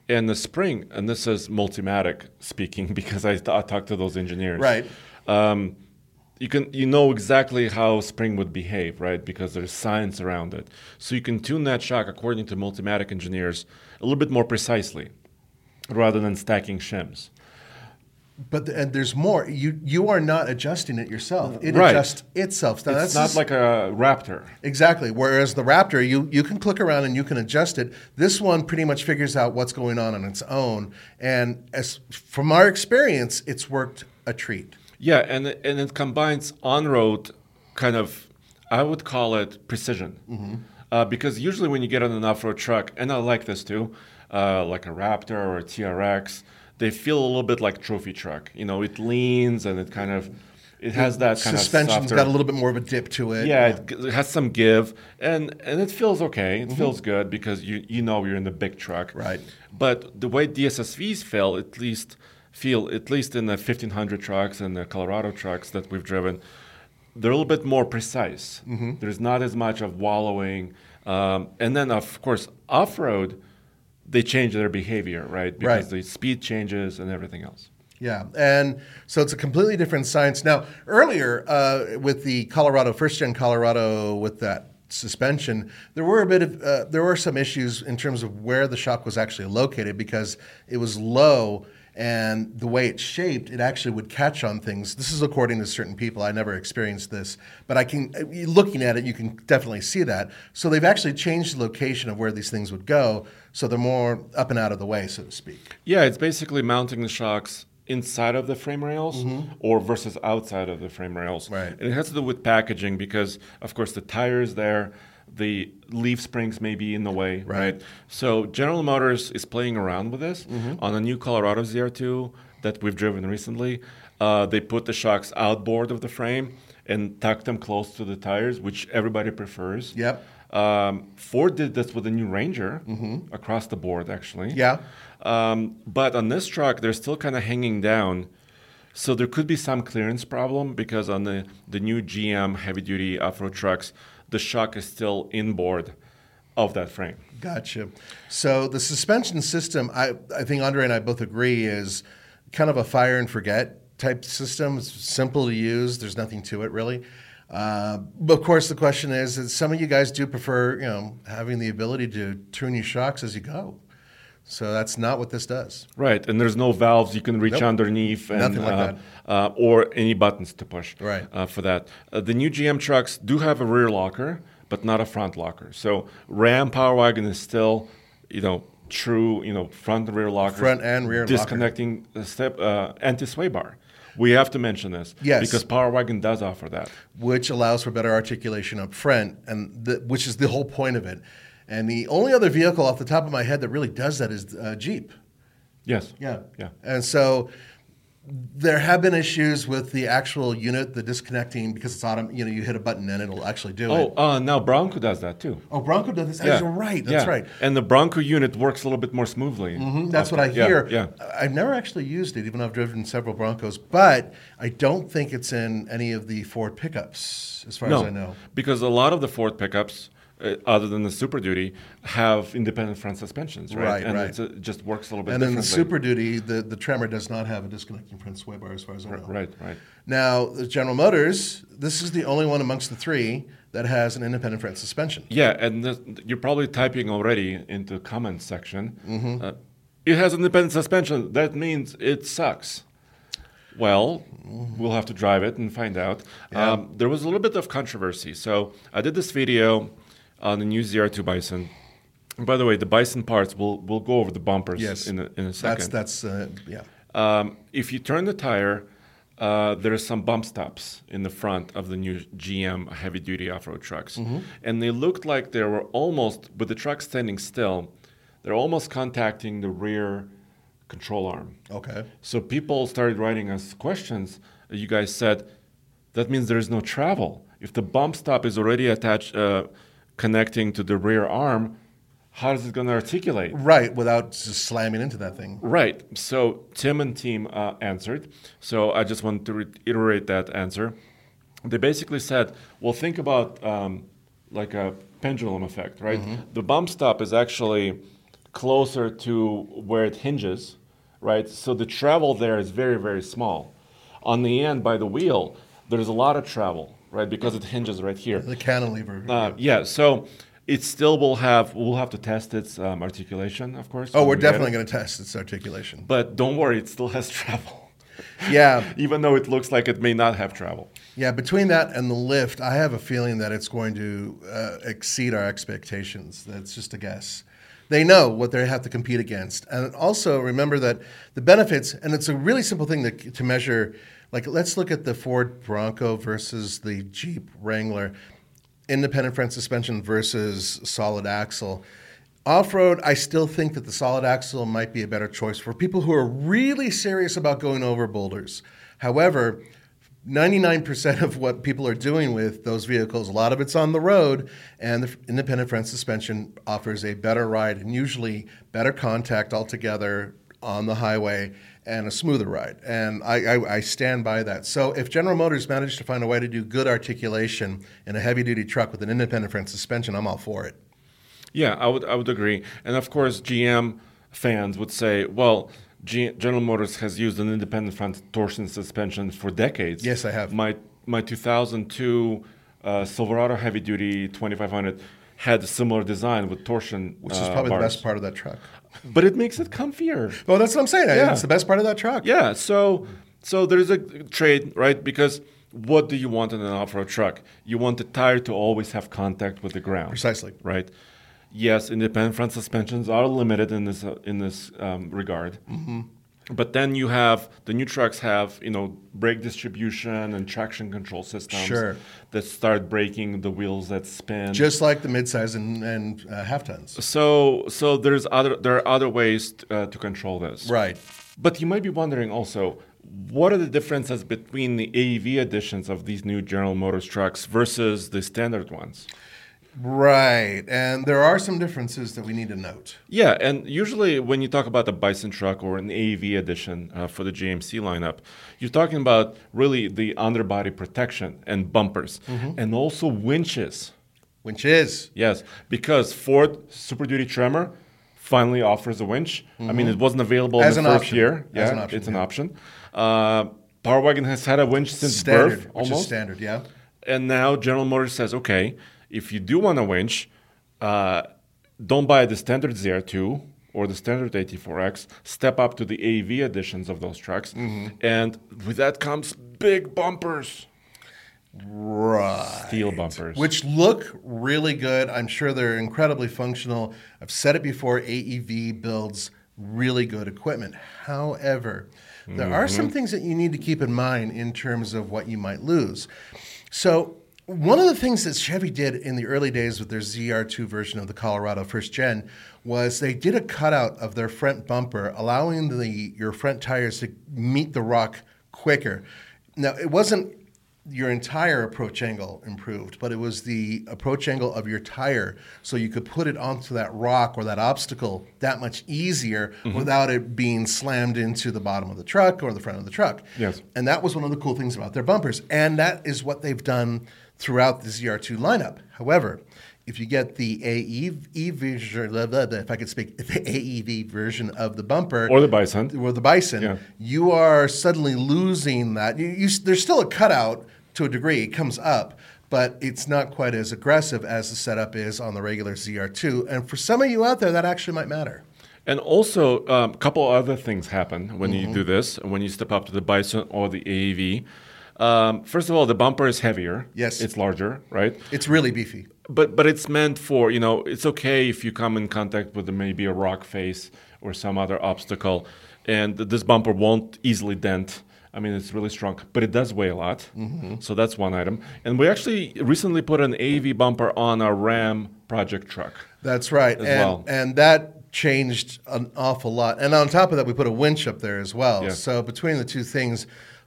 [SPEAKER 2] And the spring, and this is multimatic speaking because I, I talked to those engineers.
[SPEAKER 1] Right.
[SPEAKER 2] Um, you can you know exactly how spring would behave, right? Because there's science around it. So you can tune that shock according to multimatic engineers a little bit more precisely, rather than stacking shims.
[SPEAKER 1] But the, and there's more. You you are not adjusting it yourself. It
[SPEAKER 2] Right.
[SPEAKER 1] adjusts itself. Now,
[SPEAKER 2] it's
[SPEAKER 1] that's
[SPEAKER 2] not
[SPEAKER 1] just-
[SPEAKER 2] like a Raptor.
[SPEAKER 1] Exactly. Whereas the Raptor, you you can click around and you can adjust it. This one pretty much figures out what's going on on its own. And as from our experience, it's worked a treat.
[SPEAKER 2] Yeah, and it- and it combines on-road kind of, I would call it precision,
[SPEAKER 1] Mm-hmm.
[SPEAKER 2] uh, because usually when you get on an off-road truck, and I like this too, uh, like a Raptor or a TRX, they feel a little bit like trophy truck. You know, it leans and it kind of, it has that kind
[SPEAKER 1] Suspension's got a little bit more of a dip to it.
[SPEAKER 2] yeah, it, it has some give, and and it feels okay. It feels good because you you know you're in the big truck,
[SPEAKER 1] Mm-hmm. Right.
[SPEAKER 2] But the way DSSVs feel, at least feel at least in the 1500 trucks and the Colorado trucks that we've driven, they're a little bit more precise.
[SPEAKER 1] Mm-hmm.
[SPEAKER 2] There's not as much of wallowing, um, and then of course off road, they change their behavior, right? Because
[SPEAKER 1] Right.
[SPEAKER 2] the speed changes and everything else.
[SPEAKER 1] Yeah, and so it's a completely different science. Now, earlier uh, with the Colorado first gen Colorado with that suspension, there were a bit of uh, there were some issues in terms of where the shock was actually located because it was low and the way it's shaped, it actually would catch on things. This is according to certain people. I never experienced this, but I can looking at it, you can definitely see that. So they've actually changed the location of where these things would go, so they're more up and out of the way, so to speak.
[SPEAKER 2] Yeah, it's basically mounting the shocks inside of the frame rails mm-hmm. or versus outside of the frame rails.
[SPEAKER 1] Right.
[SPEAKER 2] And it has to do with packaging because, of course, the tire is there, the leaf springs may be in the way,
[SPEAKER 1] Right.
[SPEAKER 2] right? So General Motors is playing around with this on a new Colorado ZR2 that we've driven recently. Uh, they put the shocks outboard of the frame and tuck them close to the tires, which everybody prefers.
[SPEAKER 1] Yep.
[SPEAKER 2] Um, Ford did this with the new Ranger across the board, actually.
[SPEAKER 1] Yeah.
[SPEAKER 2] Um, but on this truck, they're still kind of hanging down. So there could be some clearance problem because on the, the new GM heavy duty off road trucks, the shock is still inboard of that frame.
[SPEAKER 1] Gotcha. So the suspension system, I, I think Andre and I both agree, is kind of a fire and forget type system. It's simple to use. There's nothing to it really. Uh, but of course, the question is, is some of you guys do prefer, you know, having the ability to tune your shocks as you go. So that's not what this does.
[SPEAKER 2] Right, and there's no valves you can reach
[SPEAKER 1] Nope.
[SPEAKER 2] underneath, and,
[SPEAKER 1] Nothing like
[SPEAKER 2] uh,
[SPEAKER 1] that.
[SPEAKER 2] Uh, or any buttons to push.
[SPEAKER 1] Right.
[SPEAKER 2] uh, for that. Uh, the new GM trucks do have a rear locker, but not a front locker. So Ram Power Wagon is still, you know, true, you know, front and rear locker.
[SPEAKER 1] Front and rear
[SPEAKER 2] disconnecting the step uh, anti-sway bar. We have to mention this,
[SPEAKER 1] Yes.
[SPEAKER 2] because Power Wagon does offer that.
[SPEAKER 1] which allows for better articulation up front, and the, which is the whole point of it. And the only other vehicle off the top of my head that really does that is uh, Jeep.
[SPEAKER 2] Yes.
[SPEAKER 1] Yeah.
[SPEAKER 2] Yeah.
[SPEAKER 1] And so there have been issues with the actual unit, the disconnecting, because it's autom- you know, you hit a button and it'll actually do
[SPEAKER 2] Oh,
[SPEAKER 1] it.
[SPEAKER 2] uh, now Bronco does that too.
[SPEAKER 1] Oh, Bronco does this. Oh, You're right. That's
[SPEAKER 2] Yeah.
[SPEAKER 1] right.
[SPEAKER 2] And the Bronco unit works a little bit more smoothly.
[SPEAKER 1] Mhm, That's what I hear.
[SPEAKER 2] Yeah. yeah.
[SPEAKER 1] I've never actually used it, even though I've driven several Broncos, but I don't think it's in any of the Ford pickups, as far as I know.
[SPEAKER 2] because a lot of the Ford pickups, uh, other than the Super Duty, have independent front suspensions, right?
[SPEAKER 1] Right,
[SPEAKER 2] and
[SPEAKER 1] right.
[SPEAKER 2] It's, uh, it just works a little bit
[SPEAKER 1] And then the. Super Duty, the, the Tremor does not have a disconnecting front sway bar, as far as I know.
[SPEAKER 2] Right, right.
[SPEAKER 1] Now, the General Motors, this is the only one amongst the three that has an independent front suspension.
[SPEAKER 2] Yeah, and this, you're probably typing already into comments section.
[SPEAKER 1] Mm-hmm.
[SPEAKER 2] Uh, it has an independent suspension. That means it sucks. Well, we'll have to drive it and find out. Um, there was a little bit of controversy. So I did this video on the new ZR2 Bison. And by the way, the Bison parts, we'll, we'll go over the bumpers
[SPEAKER 1] Yes.
[SPEAKER 2] in, a, in a second.
[SPEAKER 1] That's, that's uh, yeah.
[SPEAKER 2] Um, if you turn the tire, uh, there are some bump stops in the front of the new GM heavy duty off road trucks. And they looked like they were almost, with the truck standing still, they're almost contacting the rear control arm.
[SPEAKER 1] Okay.
[SPEAKER 2] So people started writing us questions. You guys said that means there is no travel. If the bump stop is already attached, uh, connecting to the rear arm, how is it going to articulate?
[SPEAKER 1] Right, without just slamming into that thing.
[SPEAKER 2] Right. So Tim and team uh, answered. So I just want to reiterate that answer. They basically said, well, think about um, like a pendulum effect, right? The bump stop is actually closer to where it hinges, right? So the travel there is very, very small. On the end, by the wheel, there's a lot of travel, right? Because it hinges right here.
[SPEAKER 1] The cantilever.
[SPEAKER 2] Uh, yeah, so it still will have, we'll have to test its um, articulation, of course.
[SPEAKER 1] oh, we're
[SPEAKER 2] we
[SPEAKER 1] definitely going to test its articulation.
[SPEAKER 2] But don't worry, it still has travel.
[SPEAKER 1] Yeah,
[SPEAKER 2] Even though it looks like it may not have travel.
[SPEAKER 1] yeah. Between that and the lift, I have a feeling that it's going to uh, exceed our expectations. That's just a guess. They know what they have to compete against, and also remember that the benefits. And it's a really simple thing to, to measure. Like, let's look at the Ford Bronco versus the Jeep Wrangler, independent front suspension versus solid axle. Off road, I still think that the solid axle might be a better choice for people who are really serious about going over boulders. However, 99% of what people are doing with those vehicles, a lot of it's on the road, and the independent front suspension offers a better ride and usually better contact altogether on the highway and a smoother ride. And I, I, I stand by that. So if General Motors managed to find a way to do good articulation in a heavy duty truck with an independent front suspension, I'm all for it.
[SPEAKER 2] Yeah, I would I would agree. And of course, GM fans would say, well, G- General Motors has used an independent front torsion suspension for decades.
[SPEAKER 1] Yes, I have.
[SPEAKER 2] My my 2002 uh, Silverado heavy duty 2500 had a similar design with torsion,
[SPEAKER 1] Which is
[SPEAKER 2] uh,
[SPEAKER 1] probably the best part of that truck.
[SPEAKER 2] But it makes it comfier.
[SPEAKER 1] Well, that's what I'm saying.
[SPEAKER 2] Yeah.
[SPEAKER 1] It's the best part of that truck.
[SPEAKER 2] Yeah, so so there's a trade, right? Because what do you want in an off-road truck? You want the tire to always have contact with the ground.
[SPEAKER 1] Precisely.
[SPEAKER 2] Right. Yes, independent front suspensions are limited in this uh, in this um, regard.
[SPEAKER 1] Mm-hmm.
[SPEAKER 2] But then you have the new trucks have you know brake distribution and traction control systems
[SPEAKER 1] Sure.
[SPEAKER 2] that start braking the wheels that spin.
[SPEAKER 1] Just like the midsize and, and uh, half tons.
[SPEAKER 2] so so there's other there are other ways t- uh, to control this.
[SPEAKER 1] Right.
[SPEAKER 2] But you might be wondering also, what are the differences between the AEV editions of these new General Motors trucks versus the standard ones?
[SPEAKER 1] Right. And there are some differences that we need to note.
[SPEAKER 2] Yeah, and usually when you talk about a Bison truck or an AEV edition uh, for the GMC lineup, you're talking about really the underbody protection and bumpers and also winches.
[SPEAKER 1] Winches.
[SPEAKER 2] Yes, because Ford Super Duty Tremor finally offers a winch. I mean, it wasn't available
[SPEAKER 1] As
[SPEAKER 2] in
[SPEAKER 1] an
[SPEAKER 2] the first
[SPEAKER 1] option.
[SPEAKER 2] year.
[SPEAKER 1] As
[SPEAKER 2] Yeah,
[SPEAKER 1] an option,
[SPEAKER 2] it's an option. Uh, Power Wagon has had a winch since
[SPEAKER 1] standard,
[SPEAKER 2] birth, almost.
[SPEAKER 1] standard, yeah.
[SPEAKER 2] And now General Motors says, okay, if you do want a winch, uh, don't buy the standard ZR2 or the standard AT4X. Step up to the AEV editions of those trucks,
[SPEAKER 1] Mm-hmm.
[SPEAKER 2] and with that comes big bumpers,
[SPEAKER 1] Right.
[SPEAKER 2] steel bumpers.
[SPEAKER 1] Which look really good. I'm sure they're incredibly functional. I've said it before AEV builds really good equipment. However, there are some things that you need to keep in mind in terms of what you might lose. So, one of the things that Chevy did in the early days with their ZR2 version of the Colorado first gen was they did a cutout of their front bumper, allowing the your front tires to meet the rock quicker. Now, it wasn't your entire approach angle improved, but it was the approach angle of your tire, so you could put it onto that rock or that obstacle that much easier mm-hmm. without it being slammed into the bottom of the truck or the front of the truck.
[SPEAKER 2] Yes.
[SPEAKER 1] And that was one of the cool things about their bumpers. And that is what they've done throughout the ZR2 lineup. However, if you get the AEV version, if I could speak, the AEV version of the bumper,
[SPEAKER 2] or the Bison.
[SPEAKER 1] or the bison,
[SPEAKER 2] Yeah.
[SPEAKER 1] you are suddenly losing that. You, you, there's still a cutout to a degree. It comes up, but it's not quite as aggressive as the setup is on the regular ZR2. And for some of you out there, that actually might matter.
[SPEAKER 2] And also, a um, couple other things happen when
[SPEAKER 1] Mm-hmm.
[SPEAKER 2] you do this, when you step up to the Bison or the AEV. Um, first of all, the bumper is heavier.
[SPEAKER 1] Yes.
[SPEAKER 2] It's larger, right?
[SPEAKER 1] It's really beefy.
[SPEAKER 2] But but it's meant for you know it's okay if you come in contact with maybe a rock face or some other obstacle, and this bumper won't easily dent. I mean it's really strong, but it does weigh a lot. So that's one item. And we actually recently put an AV bumper on our Ram project truck.
[SPEAKER 1] That's right. And,
[SPEAKER 2] well.
[SPEAKER 1] and that changed an awful lot. And on top of that, we put a winch up there as well.
[SPEAKER 2] Yeah.
[SPEAKER 1] So between the two things,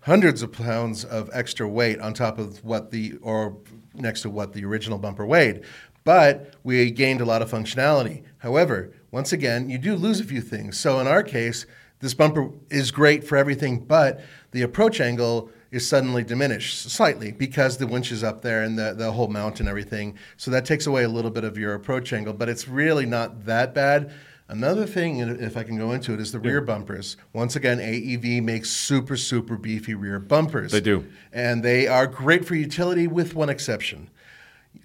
[SPEAKER 1] hundreds of pounds of extra weight on top of what the or next to what the original bumper weighed. But we gained a lot of functionality. However, once again, you do lose a few things. So in our case, this bumper is great for everything, but the approach angle is suddenly diminished slightly because the winch is up there and the, the whole mount and everything. So that takes away a little bit of your approach angle, but it's really not that bad. Another thing, if I can go into it, is the rear bumpers. Once again, AEV makes super, super beefy rear bumpers.
[SPEAKER 2] They do.
[SPEAKER 1] And they are great for utility with one exception.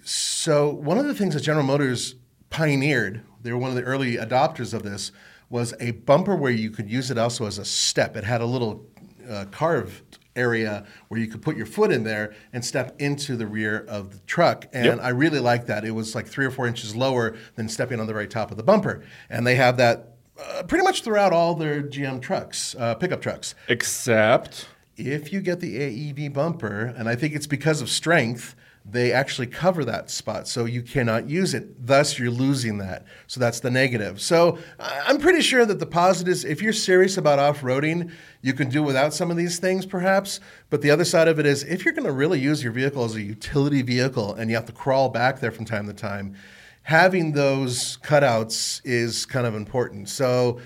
[SPEAKER 1] So, one of the things that General Motors pioneered, they were one of the early adopters of this, was a bumper where you could use it also as a step. It had a little uh, carved area where you could put your foot in there and step into the rear of the truck. And
[SPEAKER 2] Yep.
[SPEAKER 1] I really liked that. It was like three or four inches lower than stepping on the very top of the bumper. And they have that uh, pretty much throughout all their GM trucks, uh, pickup trucks
[SPEAKER 2] Except
[SPEAKER 1] if you get the AEV bumper, and I think it's because of strength, they actually cover that spot, so you cannot use it. Thus, you're losing that. So that's the negative. So I'm pretty sure that the positives, if you're serious about off-roading, you can do without some of these things, perhaps. But the other side of it is, if you're going to really use your vehicle as a utility vehicle, and you have to crawl back there from time to time, having those cutouts is kind of important. So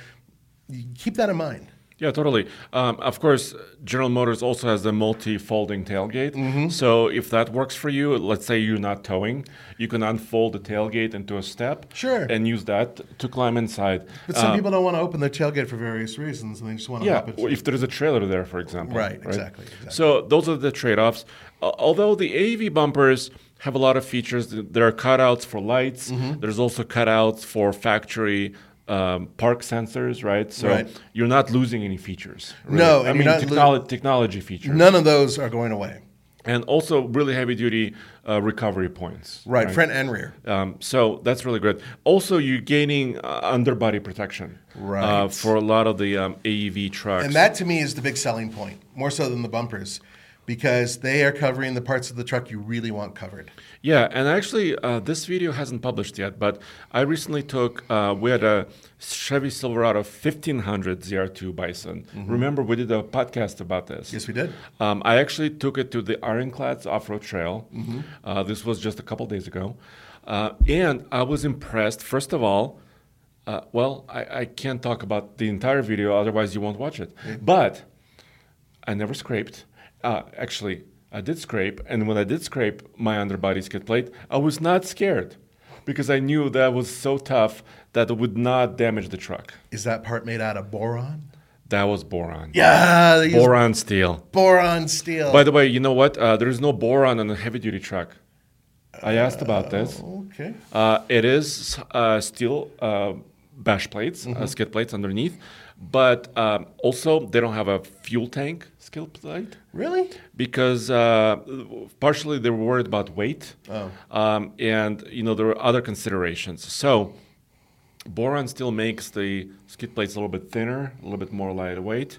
[SPEAKER 1] keep that in mind.
[SPEAKER 2] Yeah, totally. Um, of course, General Motors also has the multi-folding tailgate.
[SPEAKER 1] Mm-hmm.
[SPEAKER 2] So if that works for you, let's say you're not towing, you can unfold the tailgate into a step.
[SPEAKER 1] Sure.
[SPEAKER 2] And use that to climb inside.
[SPEAKER 1] But some
[SPEAKER 2] Uh,
[SPEAKER 1] people don't want to open their tailgate for various reasons, and they just want to
[SPEAKER 2] yeah, if there is a trailer there, for example.
[SPEAKER 1] Right, exactly, exactly.
[SPEAKER 2] So those are the trade-offs. Uh, although the AEV bumpers have a lot of features, there are cutouts for lights.
[SPEAKER 1] Mm-hmm.
[SPEAKER 2] There's also cutouts for factory um, park sensors, right? So
[SPEAKER 1] Right.
[SPEAKER 2] you're not losing any features.
[SPEAKER 1] No,
[SPEAKER 2] I mean
[SPEAKER 1] you're lo-
[SPEAKER 2] technology features,
[SPEAKER 1] None of those are going away.
[SPEAKER 2] and also really heavy-duty uh, recovery points.
[SPEAKER 1] Right, front and rear.
[SPEAKER 2] Um, so that's really good. Also, you're gaining uh, underbody protection uh, for a lot of the um, AEV trucks.
[SPEAKER 1] And that to me is the big selling point, more so than the bumpers, because they are covering the parts of the truck you really want covered.
[SPEAKER 2] Yeah, and actually, uh, this video hasn't published yet, but I recently took, uh, we had a Chevy Silverado 1500 ZR2 Bison. Remember, we did a podcast about this.
[SPEAKER 1] Mm-hmm. Yes, we did.
[SPEAKER 2] Um, I actually took it to the Ironclads Off Road Trail.
[SPEAKER 1] Mm-hmm.
[SPEAKER 2] Uh, this was just a couple days ago. Uh, and I was impressed, first of all. Uh, well, I, I can't talk about the entire video, otherwise, you won't watch it. But I never scraped. Uh, actually, I did scrape, and when I did scrape my underbody skid plate, I was not scared because I knew that was so tough that it would not damage the truck.
[SPEAKER 1] Is that part made out of boron?
[SPEAKER 2] That was boron.
[SPEAKER 1] Yeah,
[SPEAKER 2] Boron steel.
[SPEAKER 1] boron steel.
[SPEAKER 2] By the way, you know what? Uh, there is no boron on a heavy duty truck. I asked about this.
[SPEAKER 1] okay.
[SPEAKER 2] Uh, it is uh, steel uh, bash plates,
[SPEAKER 1] Mm-hmm.
[SPEAKER 2] uh, skid plates underneath, but um, also they don't have a fuel tank skid plate
[SPEAKER 1] Really?
[SPEAKER 2] because uh, partially they were worried about weight,
[SPEAKER 1] Oh.
[SPEAKER 2] um, and you know there were other considerations. So boron still makes the skid plates a little bit thinner, a little bit more lightweight.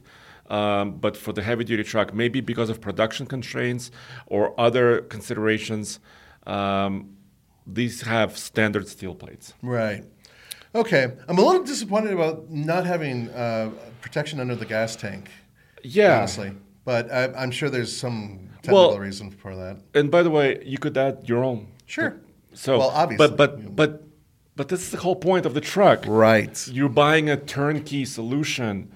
[SPEAKER 2] Um, but for the heavy duty truck, maybe because of production constraints or other considerations, um, these have standard steel plates.
[SPEAKER 1] Right. Okay. I'm a little disappointed about not having uh, protection under the gas tank,
[SPEAKER 2] Yeah.
[SPEAKER 1] honestly. But I, I'm sure there's some technical
[SPEAKER 2] Well-
[SPEAKER 1] reason for that.
[SPEAKER 2] And by the way, you could add your own.
[SPEAKER 1] Sure.
[SPEAKER 2] So,
[SPEAKER 1] Well, obviously.
[SPEAKER 2] but but but but this is the whole point of the truck.
[SPEAKER 1] Right.
[SPEAKER 2] You're buying a turnkey solution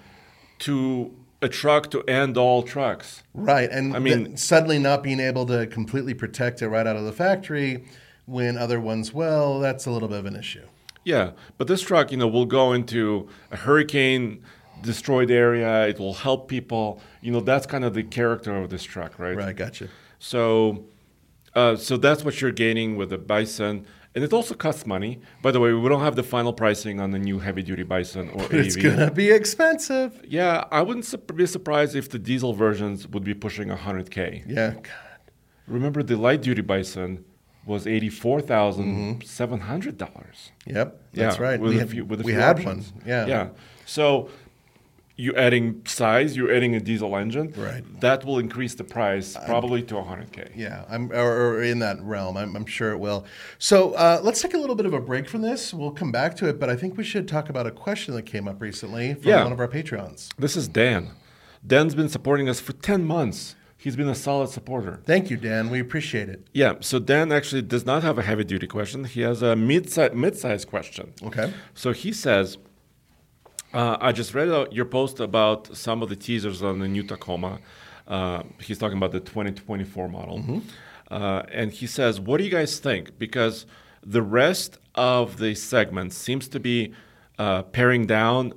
[SPEAKER 2] to a truck to end all trucks.
[SPEAKER 1] Right, and
[SPEAKER 2] I mean-
[SPEAKER 1] suddenly not being able to completely protect it right out of the factory, when other ones will, that's a little bit of an issue.
[SPEAKER 2] Yeah, but this truck, you know, will go into a hurricane destroyed area. It will help people. You know, that's kind of the character of this truck, right?
[SPEAKER 1] Right, gotcha.
[SPEAKER 2] So, uh, so that's what you're gaining with the Bison, and it also costs money. By the way, we don't have the final pricing on the new heavy-duty Bison or AEV.
[SPEAKER 1] It's gonna be expensive.
[SPEAKER 2] Yeah, I wouldn't sup- be surprised if the diesel versions would be pushing 100k.
[SPEAKER 1] Yeah, God.
[SPEAKER 2] Remember, the light-duty Bison was eighty-four seven hundred dollars.
[SPEAKER 1] Yep, that's right.
[SPEAKER 2] With
[SPEAKER 1] we had,
[SPEAKER 2] few,
[SPEAKER 1] we had one. Yeah,
[SPEAKER 2] yeah. So you're adding size, you're adding a diesel engine.
[SPEAKER 1] Right.
[SPEAKER 2] That will increase the price probably to 100k.
[SPEAKER 1] Yeah, I'm or, or in that realm. I'm, I'm sure it will. So uh, let's take a little bit of a break from this. We'll come back to it, but I think we should talk about a question that came up recently from
[SPEAKER 2] Yeah.
[SPEAKER 1] one of our patrons.
[SPEAKER 2] This is Dan. Dan's been supporting us for 10 months. He's been a solid supporter.
[SPEAKER 1] Thank you, Dan. We appreciate it.
[SPEAKER 2] Yeah, so Dan actually does not have a heavy duty question. He has a mid-size, mid-size question.
[SPEAKER 1] Okay.
[SPEAKER 2] So he says, uh, I just read out your post about some of the teasers on the new Tacoma. Uh, he's talking about the 2024 model. Uh, and he says, What do you guys think? Because the rest of the segment seems to be uh, paring down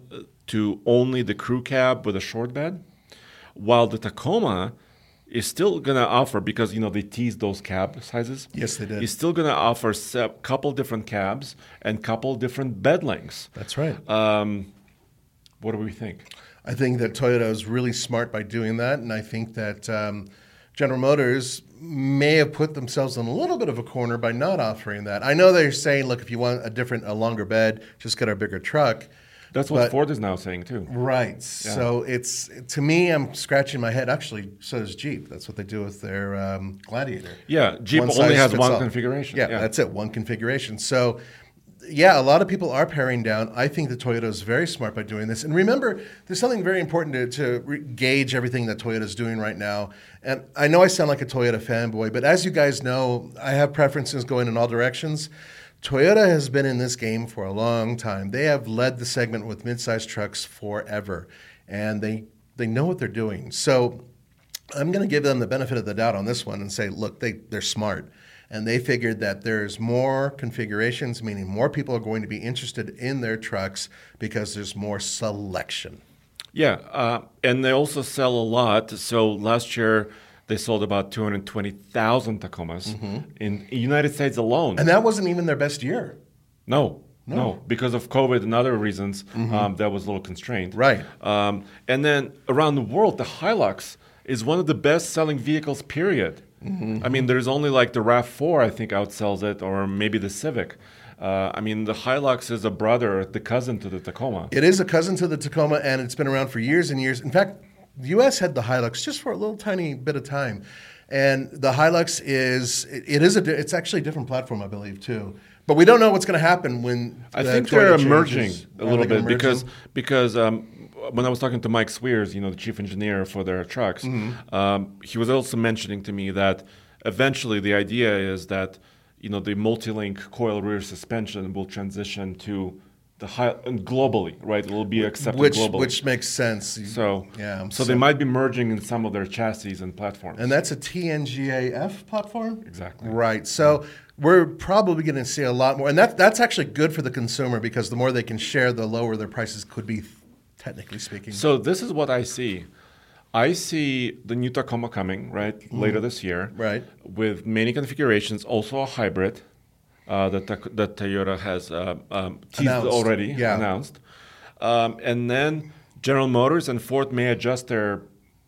[SPEAKER 2] to only the crew cab with a short bed, while the Tacoma is still going to offer, because you know they teased those cab sizes.
[SPEAKER 1] Yes, they did.
[SPEAKER 2] Is still going to offer a couple different cabs and couple different bed lengths.
[SPEAKER 1] That's right.
[SPEAKER 2] Um, what do we think?
[SPEAKER 1] I think that Toyota is really smart by doing that, and I think that um, General Motors may have put themselves in a little bit of a corner by not offering that. I know they're saying, look, if you want a different, a longer bed, just get our bigger truck.
[SPEAKER 2] That's what
[SPEAKER 1] But-
[SPEAKER 2] Ford is now saying too.
[SPEAKER 1] Right. So it's to me, I'm scratching my head. Actually, so does Jeep. That's what they do with their um, Gladiator.
[SPEAKER 2] Yeah, Jeep
[SPEAKER 1] One
[SPEAKER 2] only has one
[SPEAKER 1] all.
[SPEAKER 2] configuration.
[SPEAKER 1] Yeah, that's it. One configuration. So, yeah, a lot of people are paring down. I think that Toyota is very smart by doing this. And remember, there's something very important to, to re- gauge everything that Toyota is doing right now. And I know I sound like a Toyota fanboy, but as you guys know, I have preferences going in all directions. Toyota has been in this game for a long time. They have led the segment with midsize trucks forever, and they they know what they're doing. So I'm going to give them the benefit of the doubt on this one and say, look, they, they're smart. And they figured that there's more configurations, meaning more people are going to be interested in their trucks because there's more selection.
[SPEAKER 2] Yeah, uh, and they also sell a lot. So last year they sold about 220,000 Tacomas in the United States alone.
[SPEAKER 1] Mm-hmm. And that wasn't even their best year.
[SPEAKER 2] no, no, because of COVID and other reasons, um, that was a little constrained.
[SPEAKER 1] Mm-hmm. Right.
[SPEAKER 2] Um, and then around the world, the Hilux is one of the best-selling vehicles. Period.
[SPEAKER 1] Mm-hmm.
[SPEAKER 2] I mean, there's only like the Rav4, I think, outsells it, or maybe the Civic. Uh, I mean, the Hilux is a brother, the cousin to the Tacoma.
[SPEAKER 1] It is a cousin to the Tacoma, and it's been around for years and years. In fact, the U.S. had the Hilux just for a little tiny bit of time, and the Hilux is it, it is a it's actually a different platform, I believe, too. But we don't know what's going to happen when
[SPEAKER 2] I think they're emerging a little bit
[SPEAKER 1] emerging?
[SPEAKER 2] because because um, when I was talking to Mike Sweers, you know, the chief engineer for their trucks,
[SPEAKER 1] Mm-hmm.
[SPEAKER 2] um, he was also mentioning to me that eventually the idea is that you know the multi-link coil rear suspension will transition to the high and globally, right? It will be accepted
[SPEAKER 1] which
[SPEAKER 2] globally.
[SPEAKER 1] which makes sense.
[SPEAKER 2] so
[SPEAKER 1] yeah,
[SPEAKER 2] so, they might be merging in some of their chassis and platforms.
[SPEAKER 1] and that's a TNGA-F platform.
[SPEAKER 2] Exactly.
[SPEAKER 1] Right. So we're probably going to see a lot more, and that that's actually good for the consumer because the more they can share, the lower their prices could be, technically speaking.
[SPEAKER 2] So this is what I see. I see the new Tacoma coming right later this year.
[SPEAKER 1] Right.
[SPEAKER 2] with many configurations, also a hybrid uh, that that Toyota has uh, um, teased
[SPEAKER 1] Announced.
[SPEAKER 2] already,
[SPEAKER 1] Yeah.
[SPEAKER 2] announced, um, and then General Motors and Ford may adjust their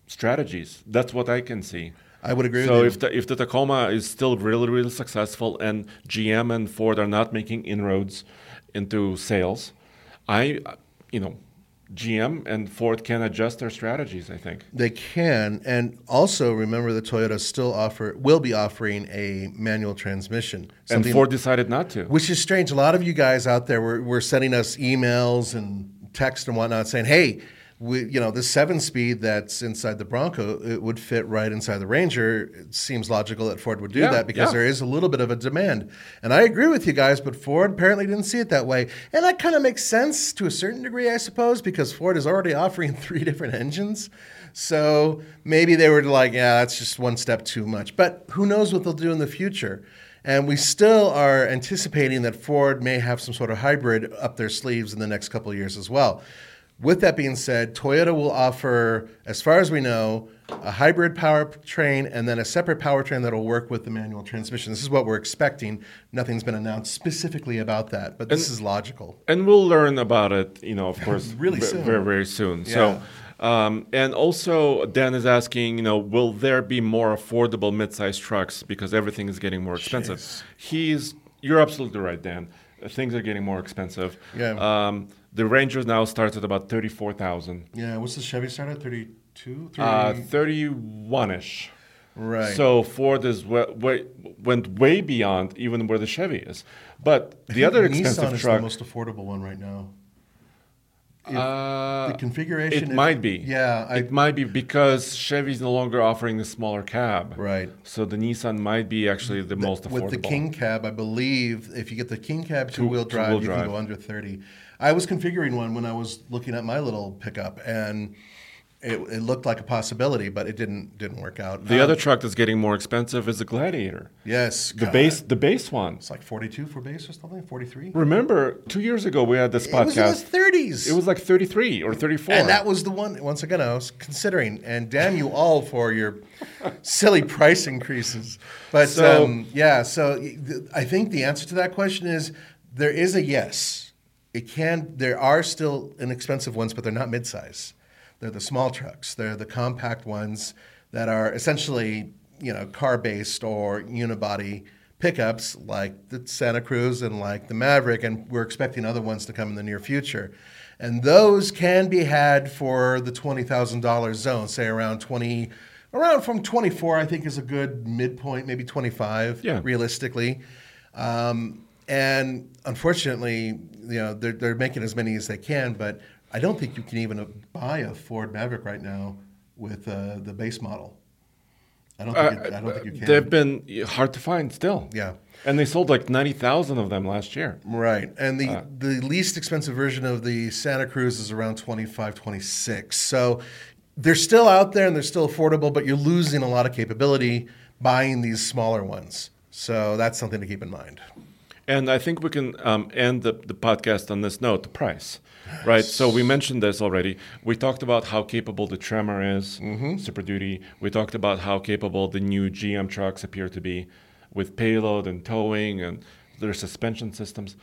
[SPEAKER 2] strategies. That's what I can see.
[SPEAKER 1] I would agree
[SPEAKER 2] So
[SPEAKER 1] with you.
[SPEAKER 2] if the if the Tacoma is still really really successful and GM and Ford are not making inroads into sales, I you know GM and Ford can adjust their strategies. I think.
[SPEAKER 1] They can, and also remember that Toyota still offer will be offering a manual transmission.
[SPEAKER 2] And Ford decided not to.
[SPEAKER 1] which is strange. A lot of you guys out there were, were sending us emails and text and whatnot saying, "Hey, we, you know, the seven speed that's inside the Bronco, it would fit right inside the Ranger. It seems logical that Ford would do
[SPEAKER 2] Yeah,
[SPEAKER 1] that because
[SPEAKER 2] yeah.
[SPEAKER 1] there is a little bit of a demand." And I agree with you guys, but Ford apparently didn't see it that way, and that kind of makes sense to a certain degree, I suppose, because Ford is already offering three different engines. So maybe they were like, yeah, that's just one step too much. But who knows what they'll do in the future? And we still are anticipating that Ford may have some sort of hybrid up their sleeves in the next couple of years as well. With that being said, Toyota will offer, as far as we know, a hybrid powertrain and then a separate powertrain that will work with the manual transmission. This is what we're expecting. Nothing's been announced specifically about that, but this is logical.
[SPEAKER 2] and we'll learn about it, you know, of course,
[SPEAKER 1] Really soon.
[SPEAKER 2] very, very soon.
[SPEAKER 1] Yeah.
[SPEAKER 2] So, um, and also Dan is asking, you know, will there be more affordable mid-sized trucks because everything is getting more expensive? He's, you're absolutely right, Dan. Things are getting more expensive.
[SPEAKER 1] Yeah.
[SPEAKER 2] Um, The Ranger now starts at about thirty-four thousand.
[SPEAKER 1] Yeah, what's the Chevy start at? 32?
[SPEAKER 2] Uh, thirty-one-ish.
[SPEAKER 1] right.
[SPEAKER 2] So Ford is wa- wa- went way beyond even where the Chevy is. But the other
[SPEAKER 1] Nissan
[SPEAKER 2] expensive
[SPEAKER 1] is the most affordable one right now.
[SPEAKER 2] Uh,
[SPEAKER 1] The configuration.
[SPEAKER 2] it
[SPEAKER 1] if-
[SPEAKER 2] might be.
[SPEAKER 1] Yeah, I,
[SPEAKER 2] it might be because Chevy's no longer offering the smaller cab.
[SPEAKER 1] right.
[SPEAKER 2] So the Nissan might be actually the, most affordable.
[SPEAKER 1] With the King Cab, I believe if you get the King Cab two wheel drive,
[SPEAKER 2] two-wheel
[SPEAKER 1] you
[SPEAKER 2] drive.
[SPEAKER 1] can go under 30. I was configuring one when I was looking at my little pickup, and it, it looked like a possibility, but it didn't didn't work out.
[SPEAKER 2] The
[SPEAKER 1] Um,
[SPEAKER 2] other truck that's getting more expensive is the Gladiator.
[SPEAKER 1] yes,
[SPEAKER 2] The
[SPEAKER 1] God,
[SPEAKER 2] base, the base one.
[SPEAKER 1] It's like 42 for base or something, 43.
[SPEAKER 2] Remember, two years ago we had this
[SPEAKER 1] It was in the 30s.
[SPEAKER 2] It was like 33 or 34.
[SPEAKER 1] And that was the one, once again, I was considering. And damn you all for your silly price increases. But
[SPEAKER 2] So-
[SPEAKER 1] um, yeah, so th- I think the answer to that question is there is a yes. It can, there are still inexpensive ones, but they're not midsize. They're the small trucks, they're the compact ones that are essentially, you know, car based or unibody pickups like the Santa Cruz and like the Maverick, and we're expecting other ones to come in the near future. And those can be had for the twenty thousand dollars zone, say around twenty, around from twenty four. I think is a good midpoint, maybe twenty five,
[SPEAKER 2] Yeah.
[SPEAKER 1] realistically. Um, and unfortunately, you know, they're, they're making as many as they can, but I don't think you can even buy a Ford Maverick right now with uh, the base model. I don't think, it, I don't think you can.
[SPEAKER 2] Uh, They've been hard to find still.
[SPEAKER 1] Yeah.
[SPEAKER 2] And they sold like 90,000 of them last year.
[SPEAKER 1] Right. And the,
[SPEAKER 2] Uh.
[SPEAKER 1] the least expensive version of the Santa Cruz is around 25, 26. So they're still out there and they're still affordable, but you're losing a lot of capability buying these smaller ones. So that's something to keep in mind.
[SPEAKER 2] And I think we can um, end the, the podcast on this note the price. Right. So we mentioned this already. We talked about how capable the Tremor is,
[SPEAKER 1] Mm-hmm.
[SPEAKER 2] Super Duty. We talked about how capable the new GM trucks appear to be with payload and towing and their suspension systems.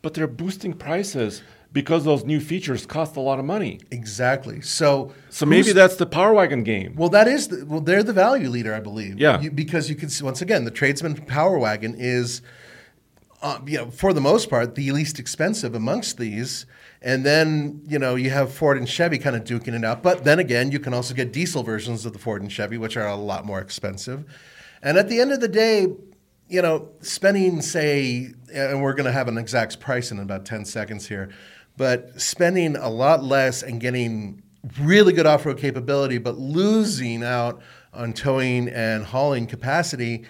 [SPEAKER 2] But they're boosting prices because those new features cost a lot of money.
[SPEAKER 1] Exactly. So
[SPEAKER 2] So maybe that's the Power Wagon game.
[SPEAKER 1] Well, that is the, well, they're the value leader, I believe.
[SPEAKER 2] Yeah.
[SPEAKER 1] You, because you can see once again, the tradesman power wagon is, uh, you know, for the most part, the least expensive amongst these. And then you know you have Ford and Chevy kind of duking it out. But then again, you can also get diesel versions of the Ford and Chevy, which are a lot more expensive. And at the end of the day, you know, spending say, and we're going to have an exact price in about ten seconds here, but spending a lot less and getting really good off-road capability, but losing out on towing and hauling capacity.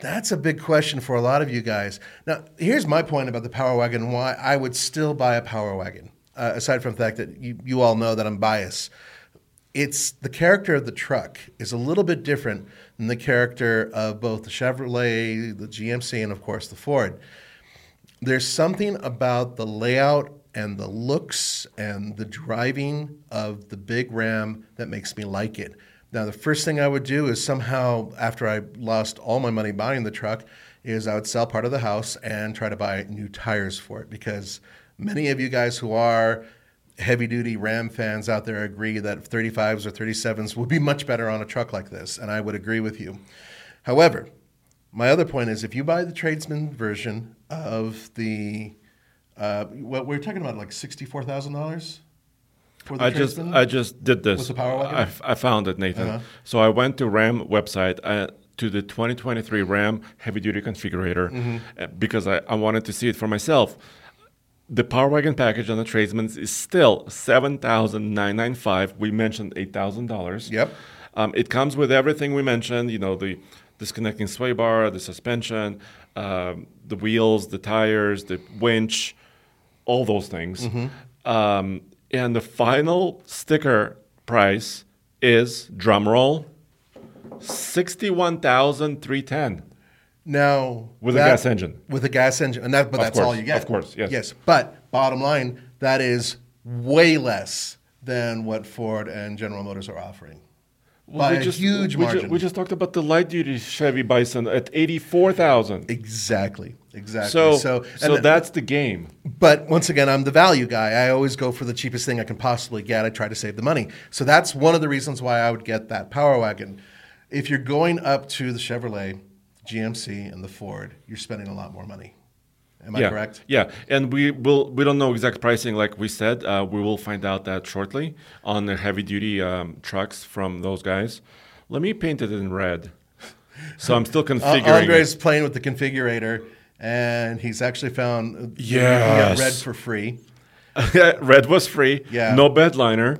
[SPEAKER 1] That's a big question for a lot of you guys. Now, here's my point about the Power Wagon why I would still buy a Power Wagon, uh, aside from the fact that you, you all know that I'm biased. It's the character of the truck is a little bit different than the character of both the Chevrolet, the GMC, and of course the Ford. There's something about the layout and the looks and the driving of the big Ram that makes me like it. Now, the first thing I would do is somehow, after I lost all my money buying the truck, is I would sell part of the house and try to buy new tires for it because many of you guys who are heavy duty Ram fans out there agree that 35s or 37s would be much better on a truck like this, and I would agree with you. However, my other point is if you buy the tradesman version of the, uh, what we're talking about, like sixty-four thousand dollars for the
[SPEAKER 2] I just. I just did this.
[SPEAKER 1] With the Power Wagon?
[SPEAKER 2] I, f- I found it, Nathan.
[SPEAKER 1] Uh-huh.
[SPEAKER 2] So I went to Ram website uh, to the 2023 Ram heavy duty configurator
[SPEAKER 1] Mm-hmm.
[SPEAKER 2] uh, because I, I wanted to see it for myself. The Power Wagon package on the Tradesman's is still seven thousand nine nine five. We mentioned eight thousand dollars.
[SPEAKER 1] Yep.
[SPEAKER 2] Um, it comes with everything we mentioned. You know the disconnecting sway bar, the suspension, um, the wheels, the tires, the winch, all those things. Um, and the final sticker price is drum roll sixty-one thousand three ten.
[SPEAKER 1] now
[SPEAKER 2] With a gas engine.
[SPEAKER 1] with a gas engine, and that but
[SPEAKER 2] Of
[SPEAKER 1] that's all you get.
[SPEAKER 2] of course, yes.
[SPEAKER 1] Yes, but bottom line, that is way less than what Ford and General Motors are offering. By a huge
[SPEAKER 2] we,
[SPEAKER 1] margin.
[SPEAKER 2] we just talked about the light duty Chevy Bison at eighty-four thousand.
[SPEAKER 1] exactly, exactly.
[SPEAKER 2] So,
[SPEAKER 1] so,
[SPEAKER 2] so, that's the game.
[SPEAKER 1] But once again, I'm the value guy. I always go for the cheapest thing I can possibly get. I try to save the money. So that's one of the reasons why I would get that Power Wagon. If you're going up to the Chevrolet, GMC, and the Ford, you're spending a lot more money. Am I
[SPEAKER 2] yeah,
[SPEAKER 1] correct?
[SPEAKER 2] Yeah, and we will. We don't know exact pricing, like we said. Uh, we will find out that shortly on the heavy duty um, trucks from those guys. Let me paint it in red. So I'm still
[SPEAKER 1] Uh,
[SPEAKER 2] configuring.
[SPEAKER 1] Andre's playing with the configurator, and he's actually found uh,
[SPEAKER 2] Yes.
[SPEAKER 1] red for free.
[SPEAKER 2] red was free.
[SPEAKER 1] Yeah.
[SPEAKER 2] No bedliner.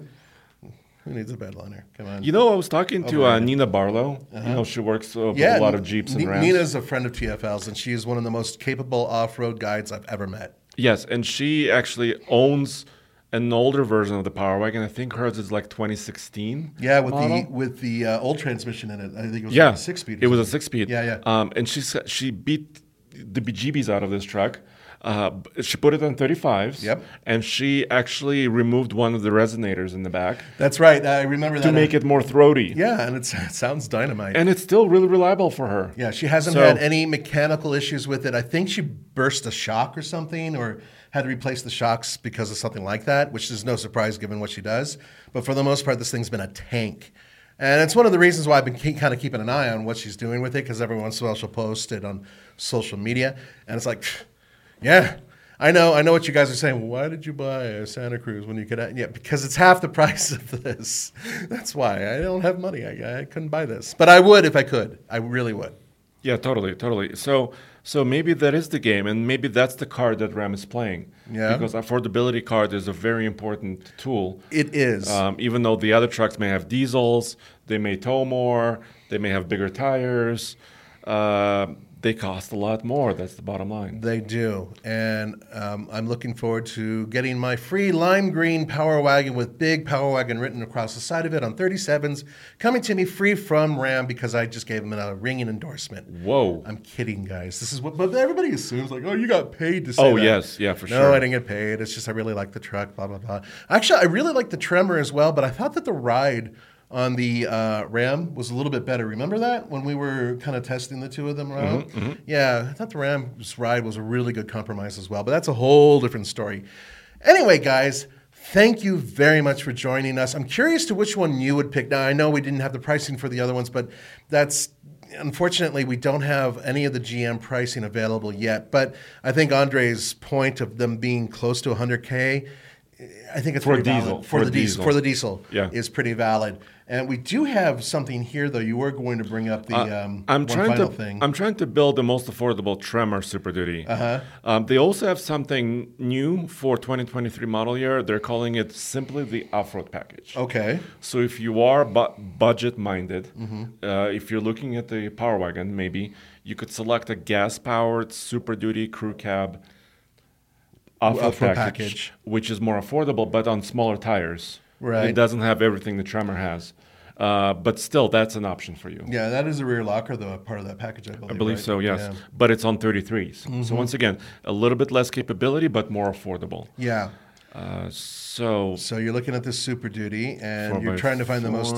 [SPEAKER 1] Who needs a bedliner? Come on.
[SPEAKER 2] You know, I was talking to uh, Nena Barlow. You know, she works uh, with
[SPEAKER 1] yeah,
[SPEAKER 2] a lot of Jeeps and
[SPEAKER 1] N-
[SPEAKER 2] Rams.
[SPEAKER 1] Nena's a friend of TFL's, and she is one of the most capable off-road guides I've ever met.
[SPEAKER 2] Yes, and she actually owns an older version of the Power Wagon. I think hers is like 2016.
[SPEAKER 1] Yeah, with
[SPEAKER 2] model.
[SPEAKER 1] the with the uh, old transmission in it. I think it was
[SPEAKER 2] yeah,
[SPEAKER 1] like a six-speed. or
[SPEAKER 2] It was a six-speed.
[SPEAKER 1] Yeah, yeah.
[SPEAKER 2] Um, and she she beat the bejeebies out of this truck. Uh, she put it on 35s.
[SPEAKER 1] Yep.
[SPEAKER 2] And she actually removed one of the resonators in the back
[SPEAKER 1] That's right. I remember that.
[SPEAKER 2] to make it more throaty.
[SPEAKER 1] Yeah, and it's, it sounds dynamite.
[SPEAKER 2] And it's still really reliable for her.
[SPEAKER 1] yeah, she hasn't
[SPEAKER 2] So-
[SPEAKER 1] had any mechanical issues with it. I think she burst a shock or something, or had to replace the shocks because of something like that, which is no surprise given what she does. But for the most part, this thing's been a tank. And it's one of the reasons why I've been ke- kind of keeping an eye on what she's doing with it, because every once in a while she'll post it on social media, and it's like, yeah, I know, I know what you guys are saying. Why did you buy a Santa Cruz when you could? Yeah, because it's half the price of this. That's why I don't have money. I, I couldn't buy this, but I would if I could. I really would.
[SPEAKER 2] Yeah, totally, totally. So, so maybe that is the game, and maybe that's the card that Ram is playing.
[SPEAKER 1] Yeah.
[SPEAKER 2] Because affordability card is a very important tool.
[SPEAKER 1] It is.
[SPEAKER 2] Um, even though the other trucks may have diesels, they may tow more, they may have bigger tires, uh, they cost a lot more. That's the bottom line.
[SPEAKER 1] They do. And um, I'm looking forward to getting my free lime green Power Wagon with big Power Wagon written across the side of it on 37s coming to me free from Ram because I just gave them a ringing endorsement.
[SPEAKER 2] Whoa.
[SPEAKER 1] I'm kidding, guys. This is what, but everybody assumes like, oh, you got paid to say
[SPEAKER 2] Oh,
[SPEAKER 1] that.
[SPEAKER 2] yes. Yeah, for
[SPEAKER 1] no,
[SPEAKER 2] sure.
[SPEAKER 1] No, I didn't get paid. It's just I really like the truck. Blah blah blah. Actually, I really like the Tremor as well, but I thought that the ride on the uh, Ram was a little bit better. Remember that when we were kind of testing the two of them around?
[SPEAKER 2] Mm-hmm,
[SPEAKER 1] Yeah, I thought the Ram's ride was a really good compromise as well. But that's a whole different story. Anyway, guys. Thank you very much for joining us. I'm curious to which one you would pick. Now, I know we didn't have the pricing for the other ones, but that's unfortunately we don't have any of the GM pricing available yet. But I think Andre's point of them being close to 100k, I think it's
[SPEAKER 2] For
[SPEAKER 1] pretty
[SPEAKER 2] diesel,
[SPEAKER 1] valid. for,
[SPEAKER 2] for
[SPEAKER 1] the diesel
[SPEAKER 2] diesel.
[SPEAKER 1] for the diesel
[SPEAKER 2] Yeah.
[SPEAKER 1] is pretty valid. And we do have something here though. You were going to bring up the um,
[SPEAKER 2] Uh, I'm
[SPEAKER 1] one
[SPEAKER 2] trying
[SPEAKER 1] final
[SPEAKER 2] to
[SPEAKER 1] thing.
[SPEAKER 2] I'm trying to build the most affordable Tremor Super Duty. Uh-huh. Um, they also have something new for 2023 model year. They're calling it simply the off-road package.
[SPEAKER 1] okay.
[SPEAKER 2] So if you are bu- budget minded,
[SPEAKER 1] Mm-hmm.
[SPEAKER 2] uh, if you're looking at the Power Wagon, maybe you could select a gas-powered Super Duty crew cab Off-road package,
[SPEAKER 1] package.
[SPEAKER 2] which is more affordable, but on smaller tires.
[SPEAKER 1] Right.
[SPEAKER 2] It doesn't have everything the Tremor has, uh, but still, that's an option for you.
[SPEAKER 1] Yeah, that is a rear locker though, a part of that package. I believe.
[SPEAKER 2] I believe
[SPEAKER 1] right?
[SPEAKER 2] so, yes.
[SPEAKER 1] Yeah. Mm-hmm.
[SPEAKER 2] But it's on 33s. So once again, a little bit less capability, but more affordable.
[SPEAKER 1] Yeah.
[SPEAKER 2] Uh, so
[SPEAKER 1] So you're looking at this Super Duty, and you're trying to find the most.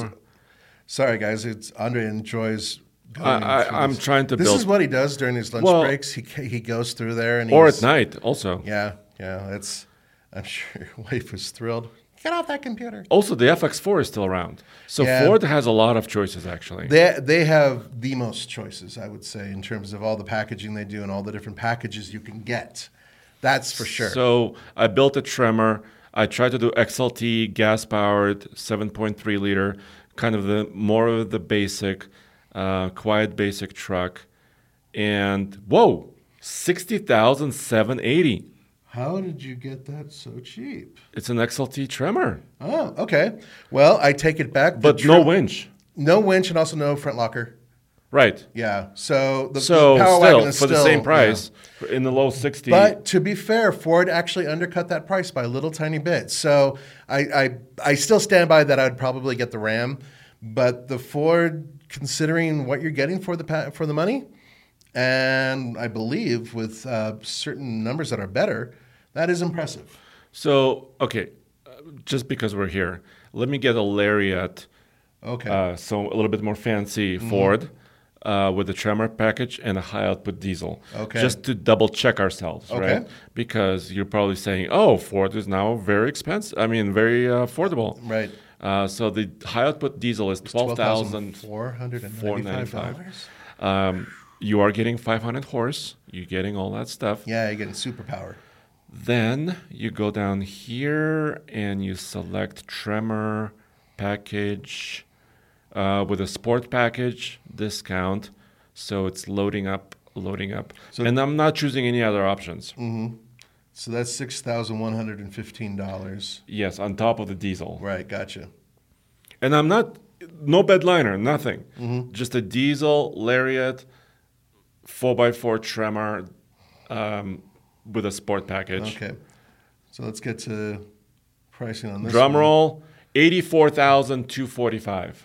[SPEAKER 1] Sorry, guys. It's Andre enjoys.
[SPEAKER 2] I, I, I'm trying to
[SPEAKER 1] This
[SPEAKER 2] build,
[SPEAKER 1] is what he does during his lunch
[SPEAKER 2] Well-
[SPEAKER 1] breaks. He he goes through there and
[SPEAKER 2] or at night also.
[SPEAKER 1] Yeah, yeah. It's. I'm sure your wife is thrilled. Get off that computer.
[SPEAKER 2] Also, the FX4 is still around. So
[SPEAKER 1] Yeah.
[SPEAKER 2] Ford has a lot of choices, actually.
[SPEAKER 1] They they have the most choices, I would say, in terms of all the packaging they do and all the different packages you can get. That's for sure.
[SPEAKER 2] So I built a Tremor. I tried to do XLT, gas powered, 7.3 liter, kind of the more of the basic, uh, quiet basic truck. And whoa, 60,780.
[SPEAKER 1] How did you get that so cheap?
[SPEAKER 2] It's an XLT Tremor,
[SPEAKER 1] Oh, okay. Well, I take it back. The
[SPEAKER 2] but no winch.
[SPEAKER 1] no winch, and also no front locker.
[SPEAKER 2] Right.
[SPEAKER 1] Yeah. So the,
[SPEAKER 2] So
[SPEAKER 1] the Power
[SPEAKER 2] still,
[SPEAKER 1] Wagon is
[SPEAKER 2] for the
[SPEAKER 1] still-
[SPEAKER 2] same
[SPEAKER 1] yeah.
[SPEAKER 2] price, in the low 60.
[SPEAKER 1] But to be fair, Ford actually undercut that price by a little tiny bit. So I, I, I still stand by that. I'd probably get the Ram, but the Ford, considering what you're getting for the for the money, and I believe with uh, certain numbers that are better, that is impressive.
[SPEAKER 2] so, okay, uh, just because we're here, let me get a Lariat.
[SPEAKER 1] Okay.
[SPEAKER 2] Uh, so a little bit more fancy Ford uh, with the Tremor package and a high output diesel.
[SPEAKER 1] Okay.
[SPEAKER 2] Just to double check ourselves,
[SPEAKER 1] Okay.
[SPEAKER 2] right? Because you're probably saying, oh, Ford is now very expensive. I mean, very uh, affordable.
[SPEAKER 1] right.
[SPEAKER 2] Uh, so the high output diesel is twelve thousand
[SPEAKER 1] four hundred and ninety-five dollars.
[SPEAKER 2] Um, you are getting 500 horse. You're getting all that stuff.
[SPEAKER 1] Yeah, you're getting superpower.
[SPEAKER 2] Then you go down here and you select Tremor package uh, with a sport package discount. So it's loading up, loading up. So and I'm not choosing any other options.
[SPEAKER 1] So that's six thousand one hundred and fifteen dollars.
[SPEAKER 2] Yes, on top of the diesel.
[SPEAKER 1] Right, gotcha.
[SPEAKER 2] And I'm not, no bed liner, nothing.
[SPEAKER 1] Mm-hmm.
[SPEAKER 2] Just a diesel Lariat 4x4 Tremor um, with a sport package.
[SPEAKER 1] Okay. So let's get to pricing on this.
[SPEAKER 2] Drum
[SPEAKER 1] one.
[SPEAKER 2] roll, 84,245.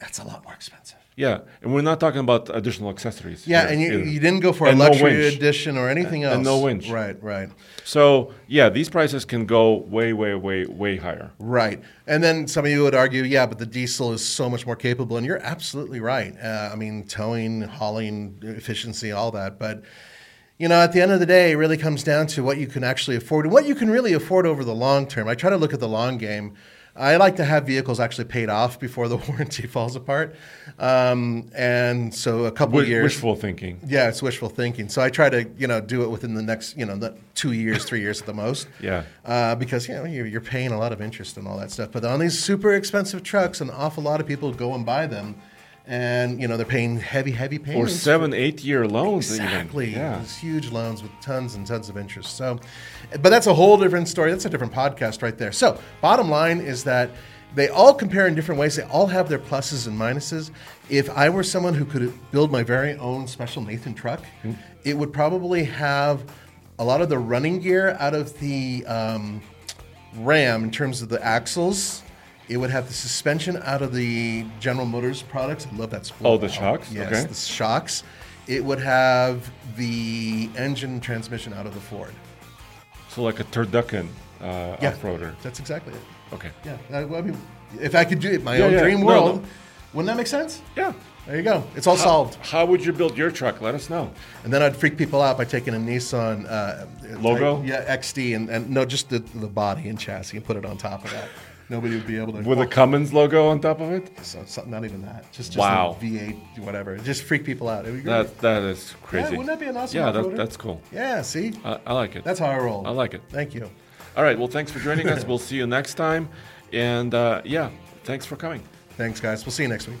[SPEAKER 1] That's a lot more expensive.
[SPEAKER 2] Yeah, and we're not talking about additional accessories.
[SPEAKER 1] Yeah,
[SPEAKER 2] here
[SPEAKER 1] and you, you didn't go for a
[SPEAKER 2] And no
[SPEAKER 1] luxury
[SPEAKER 2] winch.
[SPEAKER 1] edition or anything else.
[SPEAKER 2] And no winch.
[SPEAKER 1] Right, right,
[SPEAKER 2] So yeah, these prices can go way, way, way, way higher.
[SPEAKER 1] right. And then some of you would argue, yeah, but the diesel is so much more capable, and you're absolutely right. Uh, I mean, towing, hauling, efficiency, all that. But you know, at the end of the day, it really comes down to what you can actually afford and what you can really afford over the long term. I try to look at the long game. I like to have vehicles actually paid off before the warranty falls apart. Um, and so a couple
[SPEAKER 2] Wish-
[SPEAKER 1] years.
[SPEAKER 2] Wishful thinking.
[SPEAKER 1] Yeah, it's wishful thinking. So I try to, you know, do it within the next, you know, the two years, three years at the most.
[SPEAKER 2] Yeah.
[SPEAKER 1] Uh, because you know you're, you're paying a lot of interest and all that stuff. But on these super expensive trucks, an awful lot of people go and buy them, and you know they're paying heavy, heavy payments.
[SPEAKER 2] Or seven, eight year loans.
[SPEAKER 1] Exactly.
[SPEAKER 2] Even. Yeah.
[SPEAKER 1] These huge loans with tons and tons of interest. So, but that's a whole different story. That's a different podcast right there. So, bottom line is that they all compare in different ways. They all have their pluses and minuses. If I were someone who could build my very own special Nathan truck, it would probably have a lot of the running gear out of the um, Ram in terms of the axles. It would have the suspension out of the General Motors products. I love that. spool
[SPEAKER 2] Oh, the shocks?
[SPEAKER 1] Yes,
[SPEAKER 2] Okay.
[SPEAKER 1] the shocks. It would have the engine transmission out of the Ford.
[SPEAKER 2] So like a turducken uh,
[SPEAKER 1] Yeah.
[SPEAKER 2] off-roader.
[SPEAKER 1] That's exactly it.
[SPEAKER 2] Okay.
[SPEAKER 1] Yeah. I, well, I mean, if I could do it my
[SPEAKER 2] Yeah,
[SPEAKER 1] own
[SPEAKER 2] yeah.
[SPEAKER 1] dream world,
[SPEAKER 2] no.
[SPEAKER 1] wouldn't that make sense?
[SPEAKER 2] Yeah.
[SPEAKER 1] There you go. It's all solved.
[SPEAKER 2] How would you build your truck? Let us know.
[SPEAKER 1] And then I'd freak people out by taking a Nissan uh,
[SPEAKER 2] Logo?
[SPEAKER 1] yeah, XD, and, and no, just the, the body and chassis, and put it on top of that. Nobody would be able to.
[SPEAKER 2] With a Cummins logo on top of it?
[SPEAKER 1] so, so- not even that. Just, just
[SPEAKER 2] Wow.
[SPEAKER 1] a V8, whatever. Just freak people out.
[SPEAKER 2] That that is crazy.
[SPEAKER 1] wouldn't that be an awesome
[SPEAKER 2] Yeah, that, that's cool.
[SPEAKER 1] yeah. See,
[SPEAKER 2] I, I like it.
[SPEAKER 1] that's how I roll.
[SPEAKER 2] I like it.
[SPEAKER 1] Thank you.
[SPEAKER 2] All right. Well, thanks for joining us. We'll see you next time. And uh, yeah, thanks for coming.
[SPEAKER 1] Thanks, guys. We'll see you next week.